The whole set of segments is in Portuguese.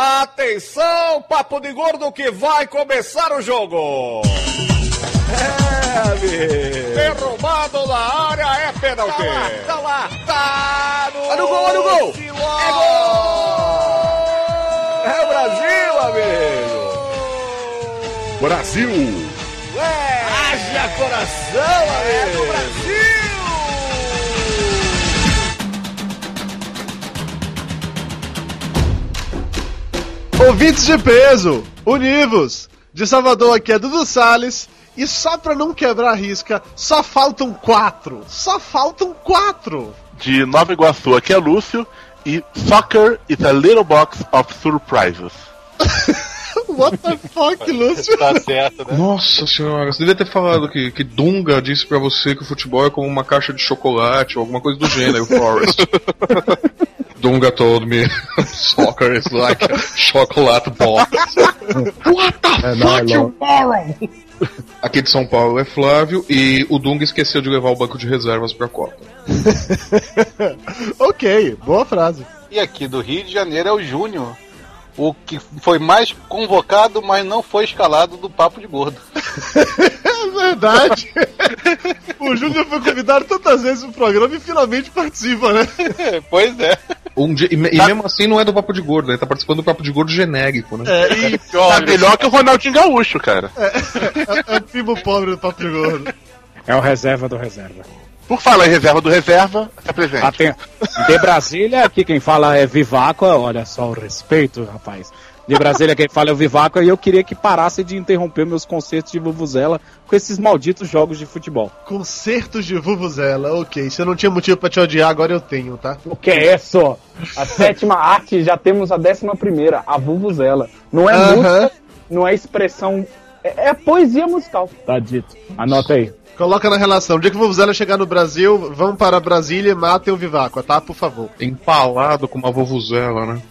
Atenção, papo de gordo que vai começar o jogo. É, amigo. Derrubado na área é pênalti. Tá lá, tá lá. Tá no, olha o gol, olha o gol. É gol. É o Brasil, amigo. Brasil. Ué, haja coração, amigo. É do Brasil. Ouvintes de peso, univos! De Salvador aqui é Dudu Salles. E só pra não quebrar a risca, só faltam quatro. Só faltam quatro. De Nova Iguaçu aqui é Lúcio. E Soccer is a little box of surprises. What the fuck, Lúcio? Tá certo, né? Nossa senhora, você devia ter falado que, que Dunga disse pra você que o futebol é como uma caixa de chocolate ou alguma coisa do gênero, Forrest. Dunga told me soccer is like a chocolate box. What the É, não, fuck, é you moron? Aqui de São Paulo é Flávio e o Dunga esqueceu de levar o banco de reservas pra Copa. ok, boa frase. E aqui do Rio de Janeiro é o Júnior. O que foi mais convocado, mas não foi escalado do Papo de Gordo. É verdade. o Júnior foi convidado tantas vezes no programa e finalmente participa, né? pois é. Um dia- e, e mesmo assim não é do Papo de Gordo, ele tá participando do Papo de Gordo genérico, né? É, e Tá melhor que o Ronaldinho Gaúcho, cara. é, é o primo pobre do Papo de Gordo. É o reserva do reserva. Por falar em reserva do reserva, tá presente. Aten- De Brasília, aqui quem fala é Viváqua, olha só o respeito, rapaz. De Brasília quem fala é o Viváqua e eu queria que parasse de interromper meus concertos de Vuvuzela com esses malditos jogos de futebol. Concertos de Vuvuzela, ok. Se eu não tinha motivo pra te odiar, agora eu tenho, tá? O que é isso? A sétima arte, já temos a décima primeira, a Vuvuzela. Não é Aham. música, não é expressão, é, é poesia musical. Tá dito. Anota aí. Coloca na relação. O dia que o Vuvuzela chegar no Brasil, vão para Brasília e matem o Viváqua, tá? Por favor. Empalado com uma vovuzela, né?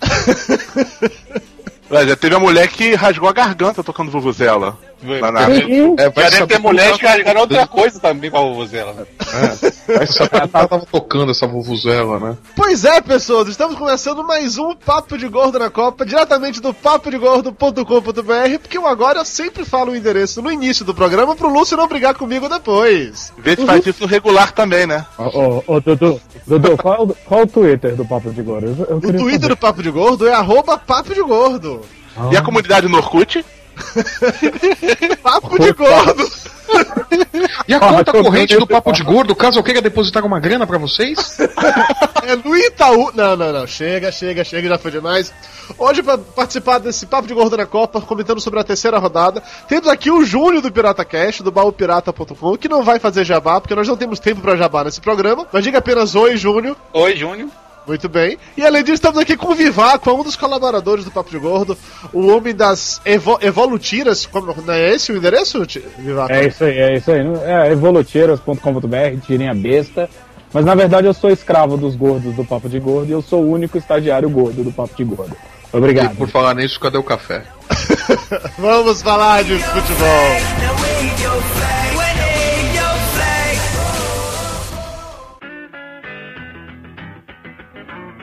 Já teve a mulher que rasgou a garganta tocando Vuvuzela. Lá na... Sim, É, Já deve ter mulher tá- carregaram outra coisa também com a vuvuzela. É, vai saber ela tava tocando essa vuvuzela, né? Pois é, pessoas, estamos começando mais um Papo de Gordo na Copa, diretamente do papodegordo.com.br, porque eu agora sempre falo o endereço no início do programa pro Lúcio não brigar comigo depois. Vê se faz isso no regular também, né? Ô, ô, ô, Dudu, Dudu, qual, o- qual o Twitter do Papo de Gordo? Eu, eu O Twitter saber. do Papo de Gordo é arroba Papo de Gordo. E a comunidade no Orkut? Papo de Gordo. E a Ah, conta tô corrente do Papo de Gordo, caso eu queira depositar uma grana pra vocês? É no Itaú. Não, não, não. Chega, chega, chega, já foi demais. Hoje, para participar desse Papo de Gordo na Copa, comentando sobre a terceira rodada, temos aqui o Júnior do Pirata Cast, do baúpirata.com, que não vai fazer jabá, porque nós não temos tempo pra jabá nesse programa. Mas diga apenas oi, Júnior. Oi, Júnior. Muito bem. E além disso, estamos aqui com o Vivaco, um dos colaboradores do Papo de Gordo, o homem das evo evolutiras. Como, não é esse o endereço, Vivaco? É isso aí, é isso aí. É evoluteiros.com.br, tirem a besta. Mas na verdade eu sou escravo dos gordos do Papo de Gordo e eu sou o único estagiário gordo do Papo de Gordo. E Obrigado. por falar nisso, cadê o café? Vamos falar de futebol.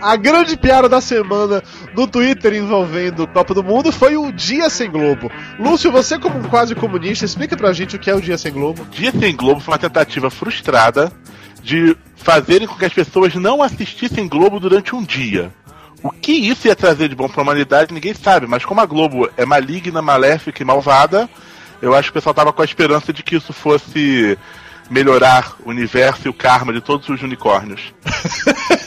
A grande piada da semana no Twitter envolvendo o Copa do Mundo foi o Dia Sem Globo. Lúcio, você como um quase comunista, explica pra gente o que é o Dia Sem Globo. Dia Sem Globo foi uma tentativa frustrada de fazerem com que as pessoas não assistissem Globo durante um dia. O que isso ia trazer de bom pra humanidade, ninguém sabe, mas como a Globo é maligna, maléfica e malvada, eu acho que o pessoal tava com a esperança de que isso fosse melhorar o universo e o karma de todos os unicórnios.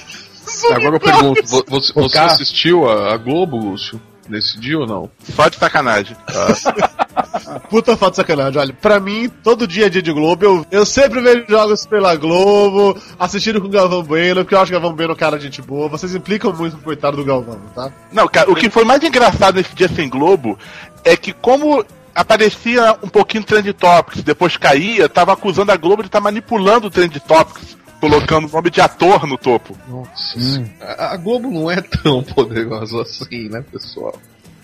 Agora eu pergunto, vo- você, você assistiu a, a Globo, Lúcio? Nesse dia ou não? Só de sacanagem. Puta foto de sacanagem. Olha, pra mim, todo dia é dia de Globo. Eu, eu sempre vejo jogos pela Globo, assistindo com o Galvão Bueno, porque eu acho que o Galvão Bueno é um cara de gente boa. Vocês implicam muito no coitado do Galvão, tá? Não, cara, o que foi mais engraçado nesse dia sem Globo é que como aparecia um pouquinho Trend Topics, depois caía, tava acusando a Globo de estar manipulando o Trend Topics, colocando o nome de ator no topo. Nossa, a, a Globo não é tão poderosa assim, né, pessoal?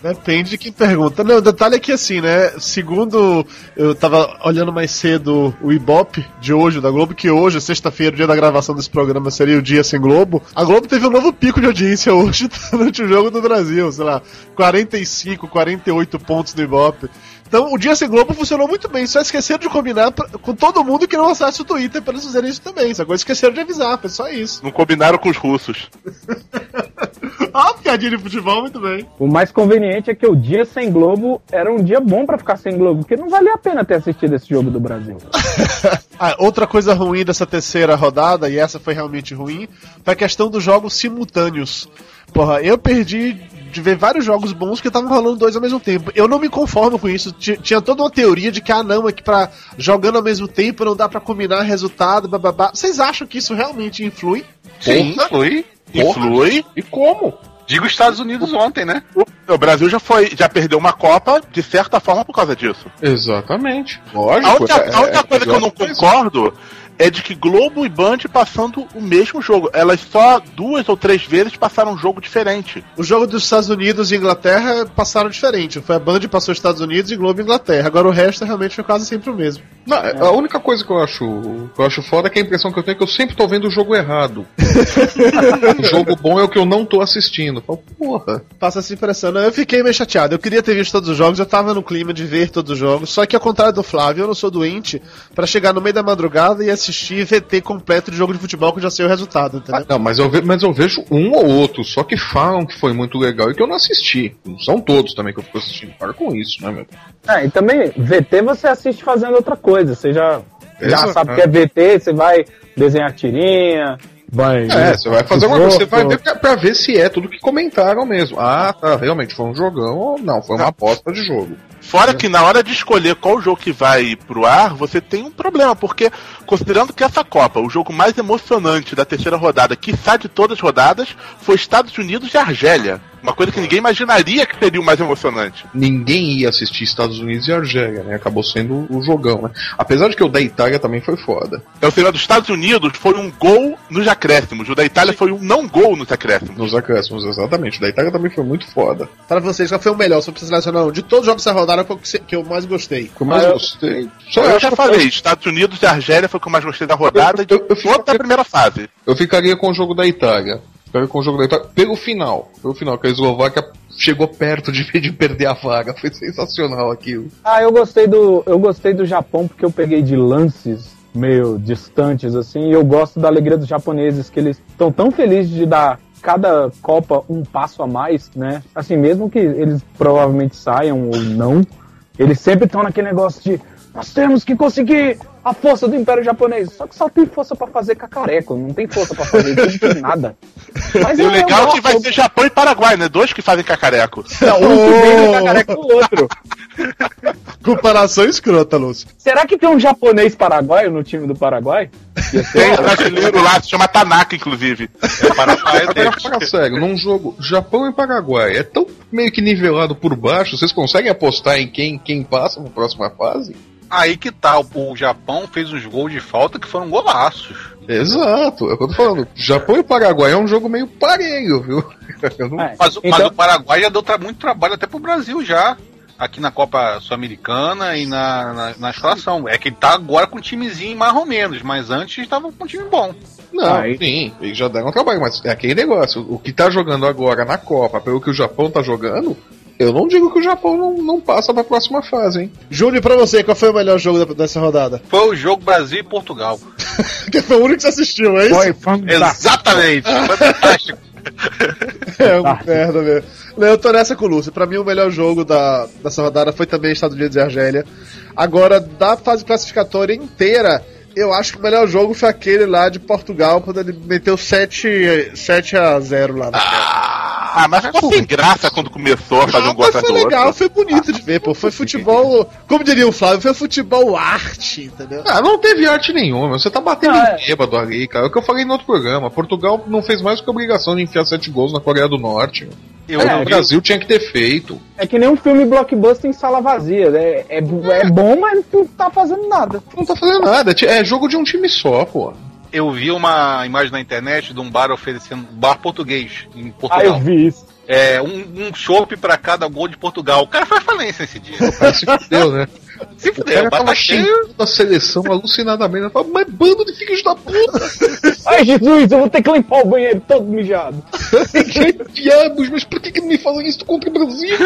Depende de quem pergunta. Não, o detalhe é que assim, né? Segundo eu tava olhando mais cedo o Ibope de hoje, da Globo, que hoje, sexta-feira, o dia da gravação desse programa, seria o dia sem Globo. A Globo teve um novo pico de audiência hoje durante o jogo do Brasil, sei lá, 45, 48 pontos do Ibope. Então, o Dia Sem Globo funcionou muito bem. Só esqueceram de combinar pra- com todo mundo que não acessa o Twitter para eles fazerem isso também. Só esqueceram de avisar, foi só isso. Não combinaram com os russos. Ah, piadinha de futebol, muito bem. O mais conveniente é que o dia sem Globo era um dia bom pra ficar sem Globo, porque não valia a pena ter assistido esse jogo do Brasil. Ah, outra coisa ruim dessa terceira rodada, e essa foi realmente ruim, foi a questão dos jogos simultâneos. Porra, eu perdi de ver vários jogos bons que estavam rolando dois ao mesmo tempo. Eu não me conformo com isso. Ti- Tinha toda uma teoria de que, ah, não, é que pra jogando ao mesmo tempo não dá pra combinar resultado, bababá. Vocês acham que isso realmente influi? Sim, flui. Influi. E como? Digo Estados Unidos ontem, né? O Brasil já foi, já perdeu uma Copa, de certa forma, por causa disso. Exatamente. Lógico. A única, é- a única é- coisa que eu não concordo é de que Globo e Band passando o mesmo jogo. Elas só duas ou três vezes passaram um jogo diferente. O jogo dos Estados Unidos e Inglaterra passaram diferente. Foi a Band que passou Estados Unidos e Globo e Inglaterra. Agora o resto realmente foi quase sempre o mesmo. Não, é- a única coisa que eu acho que eu acho foda é que a impressão que eu tenho é que eu sempre tô vendo o jogo errado. o jogo bom é o que eu não tô assistindo. Eu falo, porra. Passa essa impressão. Não, eu fiquei meio chateado. Eu queria ter visto todos os jogos, eu tava no clima de ver todos os jogos. Só que ao contrário do Flávio, eu não sou doente pra chegar no meio da madrugada e assistir VT completo de jogo de futebol que eu já sei o resultado, Ah, entendeu? não, mas eu, ve- mas eu vejo um ou outro, só que falam que foi muito legal e que eu não assisti. Não são todos também que eu fico assistindo. Para com isso, né, meu? É, e também, VT você assiste fazendo outra coisa. Você já, já sabe que é VT, você vai desenhar tirinha, vai. É, você vai fazer uma coisa, você vai ver pra, pra ver se é tudo que comentaram mesmo. Ah, tá, realmente foi um jogão ou não, foi uma aposta de jogo. Fora que na hora de escolher qual jogo que vai pro ar, você tem um problema, porque considerando que essa Copa, o jogo mais emocionante da terceira rodada, que sai de todas as rodadas, foi Estados Unidos e Argélia. Uma coisa que ninguém imaginaria que seria o mais emocionante. Ninguém ia assistir Estados Unidos e Argélia, né? Acabou sendo o jogão, né? Apesar de que o da Itália também foi foda. Então, o final dos Estados Unidos foi um gol nos acréscimos, o da Itália foi um não gol nos acréscimos. Nos acréscimos, exatamente. O da Itália também foi muito foda. Para vocês, qual foi o melhor? Se eu precisar selecionar um. De todos os jogos dessa rodada, qual que você- que eu mais gostei? O que eu mais Ah, eu- gostei. Só eu acho já que falei, Estados Unidos e Argélia foi o que eu mais gostei da rodada e de Eu- eu- eu fico- toda a primeira fase. Eu ficaria com o jogo da Itália. Ficaria com o jogo da Itália pelo final. Pelo final, que a Eslováquia chegou perto de, de perder a vaga. Foi sensacional aquilo. Ah, eu gostei do. Eu gostei do Japão porque eu peguei de lances meio distantes, assim, e eu gosto da alegria dos japoneses, que eles estão tão felizes de dar cada Copa um passo a mais, né? Assim, mesmo que eles provavelmente saiam ou não, eles sempre estão naquele negócio de nós temos que conseguir a força do Império Japonês. Só que só tem força pra fazer cacareco, não tem força pra fazer nada. Mas E o legal é que vai ser Japão e Paraguai, né? Dois que fazem cacareco. Não, um que no cacareco do outro. Comparação escrota, Lúcio. Será que tem um japonês paraguaio no time do Paraguai? Tem um brasileiro lá, se chama Tanaka, inclusive. Paraguai é Agora, fala sério, num jogo Japão e Paraguai é tão meio que nivelado por baixo, vocês conseguem apostar em quem, quem passa pra próxima fase? Aí que tá, o, Japão fez uns gols de falta que foram golaços. Exato, é o que eu tô falando. Japão e Paraguai é um jogo meio parelho, viu? Não- É, Mas, o- mas então- o Paraguai já deu tra- muito trabalho até pro Brasil já. Aqui na Copa Sul-Americana e na, na, na escalação. É que ele tá agora com um timezinho mais ou menos, mas antes estava com um time bom. Não, Aí- sim, eles já deram trabalho, mas é aquele negócio. O que tá jogando agora na Copa, pelo que o Japão tá jogando, eu não digo que o Japão não, não passa pra próxima fase, hein? Júnior, pra você, qual foi o melhor jogo da- dessa rodada? Foi o jogo Brasil e Portugal. Que foi o único que você assistiu, é isso? Foi fantástico. Exatamente! Foi fantástico. É uma merda mesmo. Eu tô nessa com o Lúcio. Pra mim, o melhor jogo da, dessa rodada foi também Estados Unidos e Argélia. Agora, da fase classificatória inteira, eu acho que o melhor jogo foi aquele lá de Portugal, quando ele meteu 7, 7 a 0 lá na Ah, mas ficou sem graça quando começou a fazer um gol atrás foi legal, outro. foi bonito de ver, pô. Foi futebol, como diria o Flávio, foi futebol arte, entendeu? Ah, não teve arte nenhuma, você tá batendo Ah, em bêbado ali, cara. É o que eu falei no outro programa. Portugal não fez mais que a obrigação de enfiar sete gols na Coreia do Norte. Eu, o eu- Brasil tinha que ter feito. É que nem um filme blockbuster em sala vazia. né? É, é bom, mas não tá fazendo nada. Não tá fazendo nada. É jogo de um time só, pô. eu vi uma imagem na internet de um bar oferecendo bar português em Ah, eu Portugal. vi isso. é, um, um chopp pra cada gol de Portugal. O cara foi falência esse dia. Se fudeu, né? Se O fudeu, cara bata tava cheio. xingando a seleção alucinadamente. Eu falava, mas bando de filhos da puta! Ai, Jesus, eu vou ter que limpar o banheiro todo mijado. Diabos, mas por que, que não me falam isso contra o Brasil?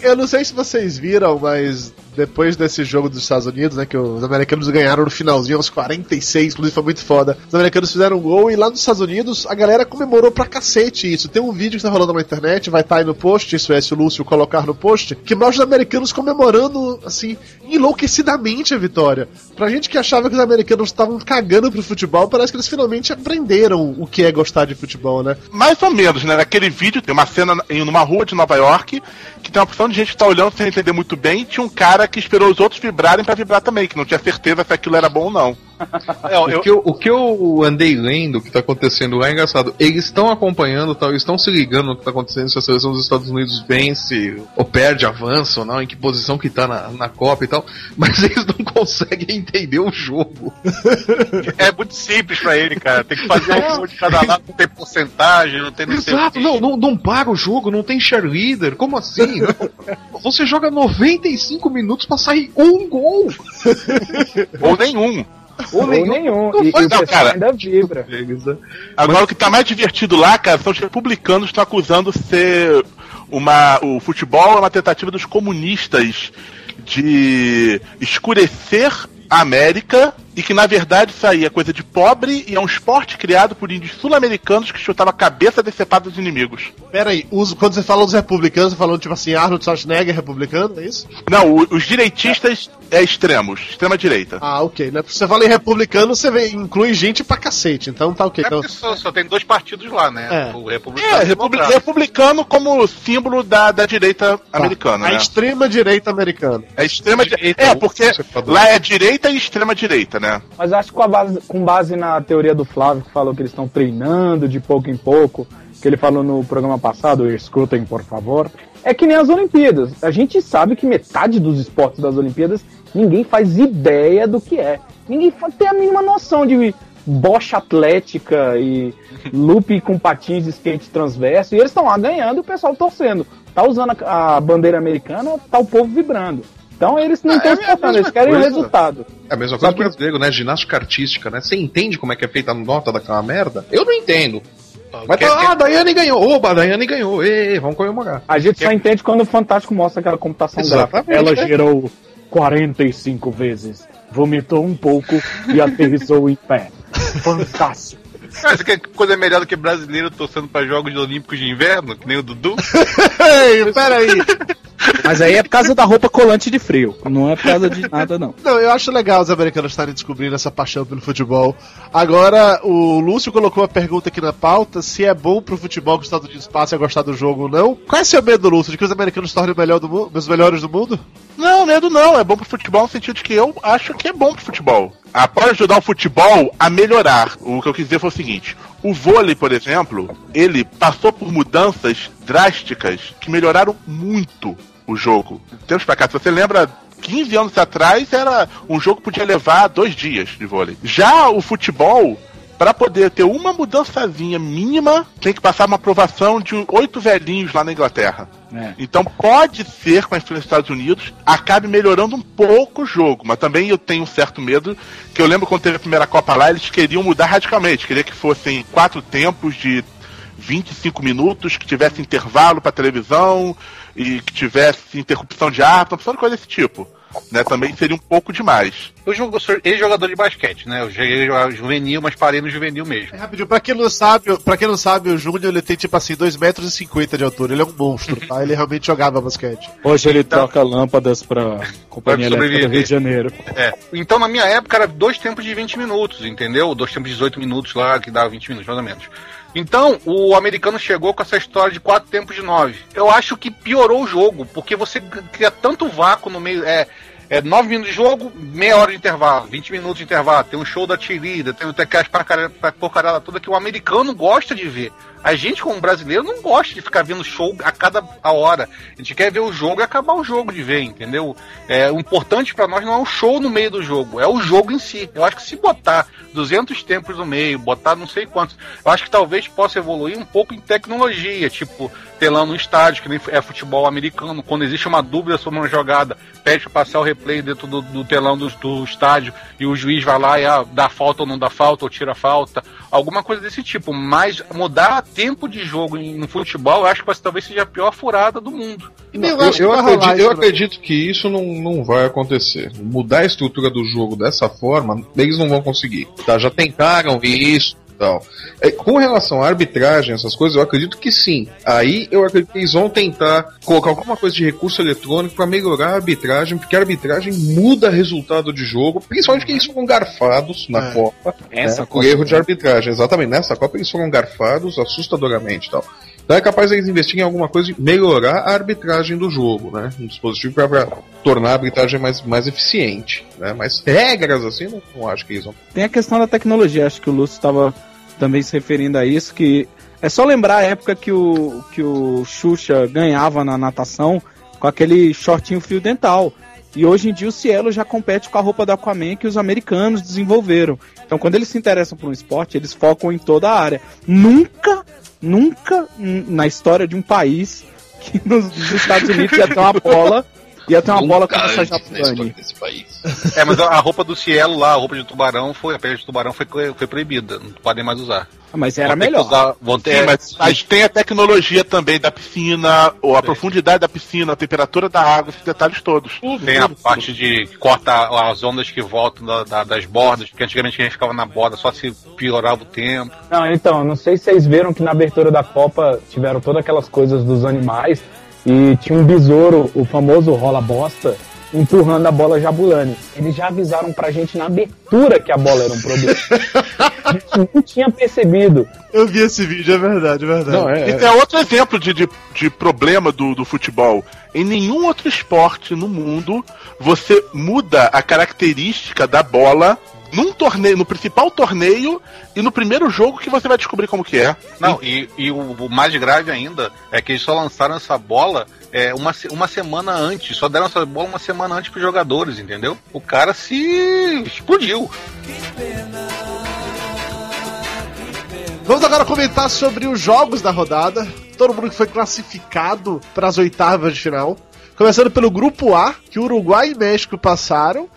Eu não sei se vocês viram, mas depois desse jogo dos Estados Unidos, né, que os americanos ganharam no finalzinho, aos 46, inclusive foi muito foda. Os americanos fizeram um gol e lá nos Estados Unidos a galera comemorou pra cacete isso. Tem um vídeo que tá rolando na internet, vai estar aí no post, isso é, se o Lúcio colocar no post, que mostra os americanos comemorando, assim, enlouquecidamente a vitória. Pra gente que achava que os americanos estavam cagando pro futebol, parece que eles finalmente aprenderam o que é gostar de futebol, né? Mais ou menos, né? Naquele vídeo tem uma cena em uma rua de Nova York que tem uma opção de gente que tá olhando sem entender muito bem tinha um cara que esperou os outros vibrarem pra vibrar também, que não tinha certeza se aquilo era bom ou não. É, eu- O que, eu, o que eu andei lendo, o que tá acontecendo lá é engraçado. Eles estão acompanhando, tal, eles estão se ligando no que tá acontecendo se a seleção dos Estados Unidos vence, ou perde, avança ou não, em que posição que tá na, na Copa e tal, mas eles não conseguem entender o jogo. É muito simples pra ele, cara. Tem que fazer um gol de cada lado, não tem porcentagem, não tem não sei o Exato, não, não, não para o jogo, não tem cheerleader, como assim? Você joga 95 minutos pra sair um gol! Ou nenhum. Ou nenhum. E, e o Não, pessoal cara. ainda vibra. Agora o que tá mais divertido lá, cara, são os republicanos que estão acusando ser uma. O futebol é uma tentativa dos comunistas de escurecer a América e que na verdade isso aí é coisa de pobre e é um esporte criado por índios sul-americanos que chutavam a cabeça decepada dos inimigos. Pera aí, os- quando você fala dos republicanos, você falando tipo assim, Arnold Schwarzenegger é republicano, é isso? Não, o- os direitistas é extremos, extrema direita. Ah, ok, né? Porque você fala em republicano, você vê, inclui gente pra cacete, então tá ok. É Então, só, só tem dois partidos lá, né? É. O Republicano É, e o republi- Democrata. republicano como símbolo da, da direita americana, a né? extrema direita americana. É extrema Direita. É, porque lá é direita e extrema direita, né? Mas acho que com, base, com base na teoria do Flávio, que falou que eles estão treinando de pouco em pouco, que ele falou no programa passado, escutem por favor, é que nem as Olimpíadas. A gente sabe que metade dos esportes das Olimpíadas ninguém faz ideia do que é. Ninguém tem a mínima noção de bocha atlética e loop com patins de skate transverso, e eles estão lá ganhando e o pessoal torcendo. Tá usando a, a bandeira americana, tá o povo vibrando. Então eles não Ah, estão é a se eles querem o coisa. resultado. É a mesma coisa que- que brasileiro, né? Ginástica artística, né? Você entende como é que é feita a nota daquela merda? Eu não entendo. Mas Quer- tá, quer- ah, a Daiane ganhou. Oba, a Daiane ganhou. Ê, vamos comemorar. A gente só entende quando o Fantástico mostra aquela computação Exatamente, gráfica. Ela é. girou 45 vezes, vomitou um pouco e aterrissou em pé. Fantástico. Cara, você quer coisa melhor do que brasileiro torcendo pra Jogos Olímpicos de Inverno, que nem o Dudu? Ei, pera aí. Mas aí é por causa da roupa colante de frio. Não é por causa de nada, não. Não, eu acho legal os americanos estarem descobrindo essa paixão pelo futebol. Agora, o Lúcio colocou a pergunta aqui na pauta: se é bom pro futebol que os Estados Unidos passem a gostar do jogo ou não. Qual é seu medo, Lúcio? De que os americanos se tornem o melhor do mundo, os melhores do mundo? Não, medo não. É bom pro futebol no sentido de que eu acho que é bom pro futebol. Pode ajudar o futebol a melhorar. O que eu quis dizer foi o seguinte: o vôlei, por exemplo, ele passou por mudanças drásticas que melhoraram muito o jogo. Temos pra cá, se você lembra. 15 anos atrás era um jogo que podia levar dois dias de vôlei. Já o futebol, para poder ter uma mudançazinha mínima, tem que passar uma aprovação de oito velhinhos lá na Inglaterra. É. Então pode ser com a influência dos Estados Unidos acabe melhorando um pouco o jogo, mas também eu tenho um certo medo que eu lembro quando teve a primeira Copa lá, eles queriam mudar radicalmente, queria que fossem quatro tempos de 25 minutos, que tivesse intervalo para televisão e que tivesse interrupção de ar, uma opção de coisa desse tipo. Né, também seria um pouco demais. Eu jogo, sou ex-jogador de basquete, né? Eu cheguei a jogar juvenil, mas parei no juvenil mesmo. É rapidinho, pra quem não sabe, pra quem não sabe, o Júnior ele tem tipo assim 2,50 metros e 50 de altura. Ele é um monstro, tá? Ele realmente jogava basquete. Hoje ele troca lâmpadas pra Companhia Pra Elétrica do Rio de Janeiro. É. Então, na minha época, era dois tempos de 20 minutos, entendeu? Dois tempos de 18 minutos lá, que dava 20 minutos, mais ou menos. Então, o americano chegou com essa história de quatro tempos de nove. Eu acho que piorou o jogo, porque você cria tanto vácuo no meio. É, é 9 minutos de jogo, meia hora de intervalo, 20 minutos de intervalo, tem um show da tirida, tem, tem aquelas porcaria- porcarada toda que o americano gosta de ver. A gente, como brasileiro, não gosta de ficar vendo show a cada hora. A gente quer ver o jogo e acabar o jogo de ver, entendeu? É, o importante para nós não é o show no meio do jogo, é o jogo em si. Eu acho que se botar 200 tempos no meio, botar não sei quantos, eu acho que talvez possa evoluir um pouco em tecnologia, tipo telão no estádio, que nem é futebol americano. Quando existe uma dúvida sobre uma jogada, pede para passar o replay dentro do, do telão do, do, estádio e o juiz vai lá e ah, dá falta ou não dá falta, ou tira falta. Alguma coisa desse tipo. Mas mudar tempo de jogo no futebol, eu acho que talvez seja a pior furada do mundo. Não, eu, eu, eu acredito, eu acredito que isso não, não vai acontecer. Mudar a estrutura do jogo dessa forma, eles não vão conseguir. Tá? Já tentaram isso, tal. É, com relação à arbitragem, essas coisas, eu acredito que sim. Aí eu acredito que eles vão tentar colocar alguma coisa de recurso eletrônico para melhorar a arbitragem, porque a arbitragem muda resultado de jogo, principalmente que eles foram garfados na é. Copa. Essa né, por erro de arbitragem, exatamente. Nessa Copa eles foram garfados assustadoramente tal. Então é capaz eles investirem em alguma coisa de melhorar a arbitragem do jogo, né? Um dispositivo para tornar a arbitragem mais, mais eficiente, né? Mas regras assim, não, não acho que eles vão. Tem a questão da tecnologia, acho que o Lúcio estava também se referindo a isso, que é só lembrar a época que o, que o Xuxa ganhava na natação com aquele shortinho fio dental. E hoje em dia o Cielo já compete com a roupa da Aquaman que os americanos desenvolveram. Então quando eles se interessam por um esporte, eles focam em toda a área. Nunca, nunca na história de um país que nos, nos Estados Unidos ia ter uma bola Ia ter uma bola com essa Japulani. É, mas a roupa do Cielo lá, a roupa de tubarão, foi, a pele de tubarão foi, foi proibida. Não podem mais usar. Ah, mas era melhor. Usar, vão ter... Sim, mas, mas tem a tecnologia também da piscina, ou a Sim. profundidade da piscina, a temperatura da água, esses detalhes todos. Tudo, tem tudo, a parte de corta as ondas que voltam da, da, das bordas, porque antigamente a gente ficava na borda só se piorava o tempo. Não, então, não sei se vocês viram que na abertura da Copa tiveram todas aquelas coisas dos animais. E tinha um besouro, o famoso rola bosta, empurrando a bola Jabulani. Eles já avisaram pra gente na abertura que a bola era um problema. a gente não tinha percebido. Eu vi esse vídeo, é verdade, é verdade. Não, é, é. é outro exemplo de, de, de problema do, do futebol. Em nenhum outro esporte no mundo você muda a característica da bola num torneio, no principal torneio e no primeiro jogo que você vai descobrir como que é. Não, e, e o, o, mais grave ainda é que eles só lançaram essa bola é, uma, uma semana antes, só deram essa bola uma semana antes pros jogadores, entendeu? O cara se explodiu. Vamos agora comentar sobre os jogos da rodada. Todo mundo que foi classificado para as oitavas de final. Começando pelo grupo A, que Uruguai e México passaram,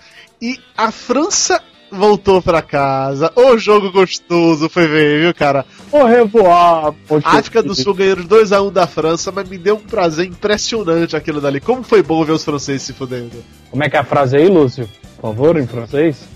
e a França voltou pra casa. O jogo gostoso foi ver, viu, cara? O revoar. África do Sul ganhou 2x1 da França, mas me deu um prazer impressionante aquilo dali. Como foi bom ver os franceses se fudendo. Como é que é a frase aí, Lúcio? Por favor, em francês?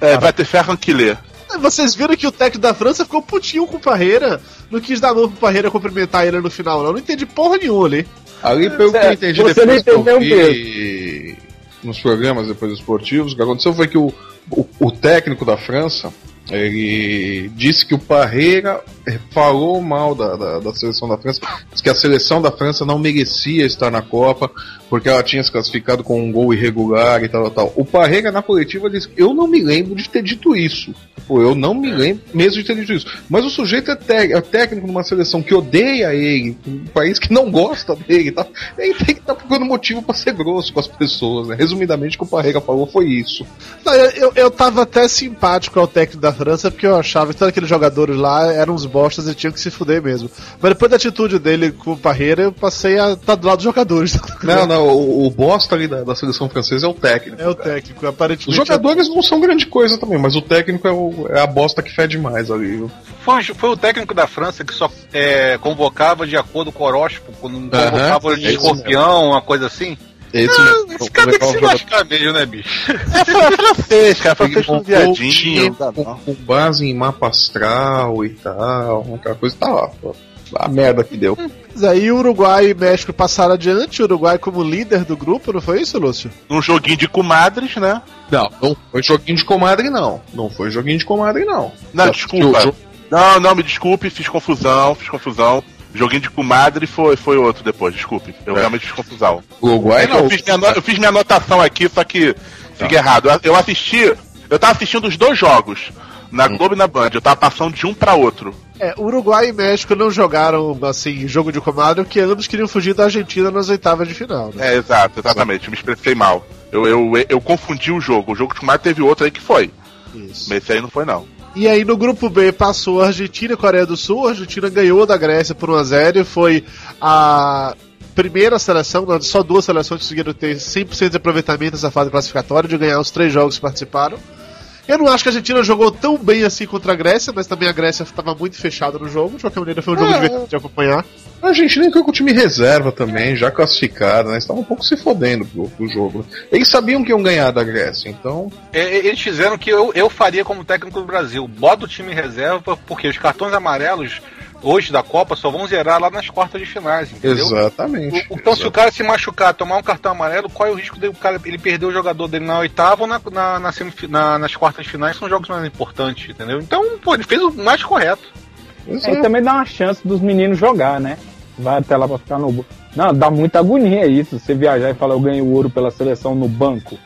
É, vai ter ferro que ler. Vocês viram que o técnico da França ficou putinho com o Parreira. Não quis dar mão pro Parreira cumprimentar ele no final, não. Não entendi porra nenhuma ali. Ali, pelo que eu entendi Você depois não entendeu que nos programas depois esportivos, o que aconteceu foi que o, o, o técnico da França ele disse que o Parreira falou mal da, da, da, seleção da França, disse que a seleção da França não merecia estar na Copa, porque ela tinha se classificado com um gol irregular e tal, tal. O Parreira na coletiva disse: Eu não me lembro de ter dito isso. Pô, eu não me lembro mesmo de ter dito isso. Mas o sujeito é, é técnico numa seleção que odeia ele, um país que não gosta dele, tá? ele tem que estar tá procurando motivo para ser grosso com as pessoas. Né? Resumidamente, o que o Parreira falou foi isso. Não, eu, eu, eu tava até simpático ao técnico da França, porque eu achava que todos aqueles jogadores lá eram uns bostas e tinham que se fuder mesmo. Mas depois da atitude dele com o Parreira, eu passei a estar tá do lado dos jogadores. Não, não, o, o bosta ali da, da, seleção francesa é o técnico. É o técnico, aparentemente. Os jogadores é... não são grande coisa também, mas o técnico é, o, é a bosta que fede mais ali. Foi, foi, o técnico da França que só é, convocava de acordo com o horóscopo, quando convocava uhum, de escorpião, uma coisa assim. Esse, ah, esse cara tem que se lascar mesmo, né, bicho? É francês, cara. Francês um viadinho. Com, com, base em mapa astral e tal, aquela coisa tá lá. A merda que deu. Mas aí Uruguai e México passaram adiante, Uruguai como líder do grupo, não foi isso, Lúcio? Um joguinho de comadres, né? Não, não foi joguinho de comadre, não. Não foi joguinho de comadre, não. Não, desculpa. Não, não, me desculpe, fiz confusão, fiz confusão. Joguinho de comadre foi, foi outro depois, desculpe. Eu é. realmente fiz confusão. Uruguai é não. Eu fiz, minha, eu fiz minha anotação aqui, só que fiquei tá. errado. Eu assisti. Eu tava assistindo os dois jogos. na Globo e na Band. Eu tava passando de um pra outro. É, Uruguai e México não jogaram, assim, jogo de comando, porque ambos queriam fugir da Argentina nas oitavas de final, né? É, exato, exatamente. Eu me expressei mal. Eu, eu, eu confundi o jogo. O jogo de comando teve outro aí que foi. Isso. Mas esse aí não foi, não. E aí no grupo B passou a Argentina e a Coreia do Sul. A Argentina ganhou da Grécia por 1x0 e foi a primeira seleção, só duas seleções conseguiram ter 100% de aproveitamento nessa fase classificatória, de ganhar os três jogos que participaram. Eu não acho que a Argentina jogou tão bem assim contra a Grécia, mas também a Grécia estava muito fechada no jogo. De qualquer maneira, foi um jogo É. divertido de acompanhar. A Argentina entrou com o time reserva também, já classificado, né? Estavam um pouco se fodendo pro, pro jogo. Eles sabiam que iam ganhar da Grécia, então. É, Eles fizeram o que eu, eu faria como técnico do Brasil. Bota o time reserva, porque os cartões amarelos hoje da Copa só vão zerar lá nas quartas de finais, entendeu? Exatamente. O- Então, se o cara se machucar, tomar um cartão amarelo, qual é o risco do cara ele perder o jogador dele na oitava ou na, na, na na- nas quartas de finais? São jogos mais importantes, entendeu? Então, pô, ele fez o mais correto. É, e também dá uma chance dos meninos jogar, né? Vai até lá pra ficar no. Não, dá muita agonia isso. Você viajar e falar, eu ganhei o ouro pela seleção no banco.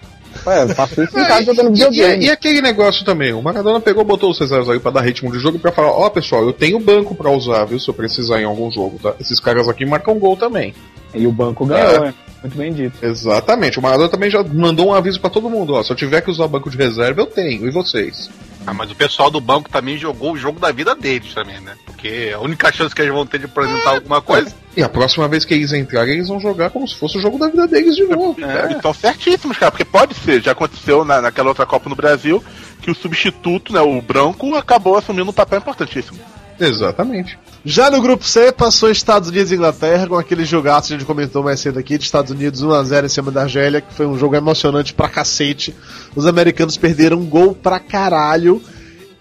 Ué, eu faço isso em casa jogando E, e, videogame. e aquele negócio também, o Maradona pegou, botou os reservas aí pra dar ritmo de jogo e pra falar, ó pessoal, eu tenho banco pra usar, viu, se eu precisar em algum jogo, tá? Esses caras aqui marcam gol também. E o banco ganhou, né? Muito bem dito. Exatamente, o Maradona também já mandou um aviso pra todo mundo, ó, se eu tiver que usar banco de reserva, eu tenho, e vocês? Ah, mas o pessoal do banco também jogou o jogo da vida deles também, né? Porque a única chance que eles vão ter de apresentar alguma coisa. E a próxima vez que eles entrarem, eles vão jogar como se fosse o jogo da vida deles de novo. É, eles estão certíssimos, cara, porque pode ser, já aconteceu na, naquela outra Copa no Brasil, que o substituto, né, o branco, acabou assumindo um papel importantíssimo. Exatamente. Já no grupo C, passou Estados Unidos e Inglaterra, com aquele jogaço que a gente comentou mais cedo aqui, de Estados Unidos 1x0 em cima da Argélia, que foi um jogo emocionante pra cacete. Os americanos perderam um gol pra caralho.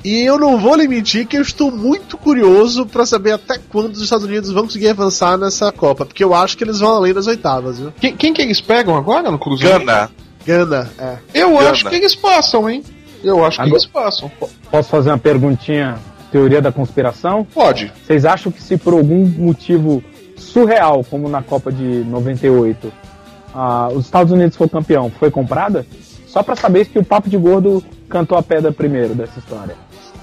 E eu não vou lhe mentir que eu estou muito curioso pra saber até quando os Estados Unidos vão conseguir avançar nessa Copa, porque eu acho que eles vão além das oitavas, viu? Quem, quem que eles pegam agora no Cruzeiro? Gana. Gana, é. Eu Gana. acho que eles passam, hein? Eu acho que Agora- eles passam. Posso fazer uma perguntinha? Teoria da conspiração? Pode. Vocês acham que se por algum motivo surreal, como na Copa de 98, ah, os Estados Unidos for campeão, foi comprada? Só pra saber se o Papo de Gordo cantou a pedra primeiro dessa história.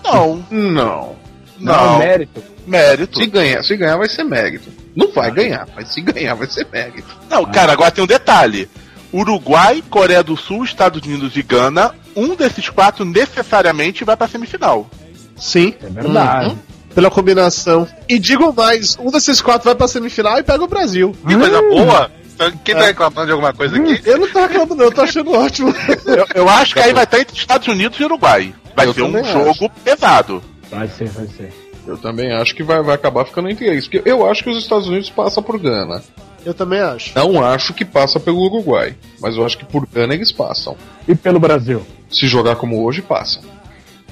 Não, Não. não. mérito. Mérito. Se ganhar, se ganhar vai ser mérito. Não vai ganhar, mas se ganhar vai ser mérito. Não, cara, agora tem um detalhe. Uruguai, Coreia do Sul, Estados Unidos e Gana, um desses quatro necessariamente vai pra semifinal. Sim, É verdade. pela combinação. E digo mais, um desses quatro vai pra semifinal e pega o Brasil. Que coisa boa! Quem tá reclamando de alguma coisa aqui? Eu não tô reclamando, não, eu tô achando ótimo. Eu, eu acho que aí vai estar entre Estados Unidos e Uruguai. Vai Eu ser um jogo pesado. Vai ser, vai ser. Eu também acho que vai, vai acabar ficando entre eles. Porque eu acho que os Estados Unidos passam por Gana. Eu também acho. Não acho que passa pelo Uruguai. Mas eu acho que por Gana eles passam. E pelo Brasil? Se jogar como hoje, passam.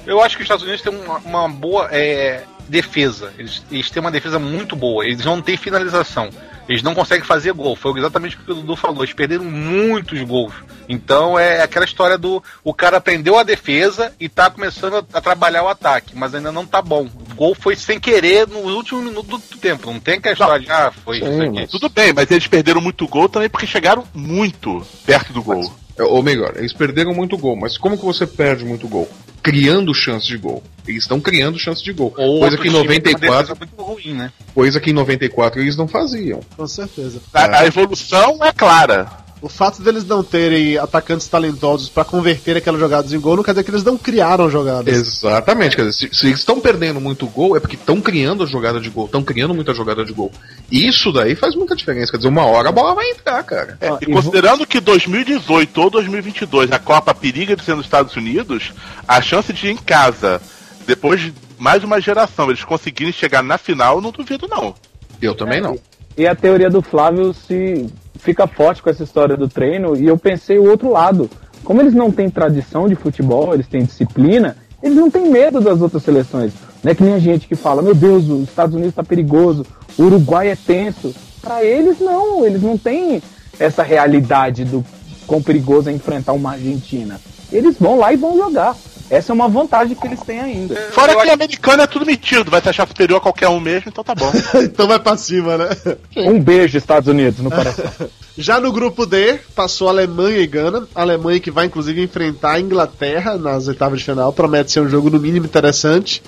Eu acho que os Estados Unidos têm uma, uma boa é, defesa. Eles, eles têm uma defesa muito boa. Eles não têm finalização. Eles não conseguem fazer gol. Foi exatamente o que o Dudu falou. Eles perderam muitos gols. Então é aquela história do. O cara aprendeu a defesa e tá começando a, a trabalhar o ataque, mas ainda não tá bom. O gol foi sem querer no último minuto do, tempo. Não tem aquela história de, ah, foi Sim, isso aqui. mas- Tudo bem, mas eles perderam muito gol também porque chegaram muito perto do gol. É, Ou melhor, eles perderam muito gol. Mas como que você perde muito gol? Criando chance de gol. Eles estão criando chance de gol. Ou coisa que em time com uma 94, defesa muito ruim, né? coisa que em 94 eles não faziam. Com certeza. A, a evolução é clara. O fato deles não terem atacantes talentosos pra converter aquelas jogadas em gol não quer dizer que eles não criaram jogadas. Exatamente, quer dizer, se, se eles estão perdendo muito gol, é porque estão criando a jogada de gol, estão criando muita jogada de gol. Isso daí faz muita diferença, quer dizer, uma hora a bola vai entrar, cara. É, Ó, e e considerando que 2018 ou 2022 a Copa periga de ser nos Estados Unidos, a chance de ir em casa, depois de mais uma geração, eles conseguirem chegar na final, eu não duvido não. Eu também não. E a teoria do Flávio se fica forte com essa história do treino, e eu pensei o outro lado. Como eles não têm tradição de futebol, eles têm disciplina, eles não têm medo das outras seleções. Não é que nem a gente que fala, meu Deus, os Estados Unidos tá perigoso, o Uruguai é tenso. Para eles não, eles não têm essa realidade do quão perigoso é enfrentar uma Argentina. Eles vão lá e vão jogar. Essa é uma vantagem que eles têm ainda. Fora que americano é tudo metido, vai se achar superior a qualquer um mesmo, então tá bom. então vai pra cima, né? Um beijo, Estados Unidos, no coração. Já no grupo D, passou Alemanha e Gana. A Alemanha que vai inclusive enfrentar a Inglaterra nas oitavas de final. Promete ser um jogo no mínimo interessante.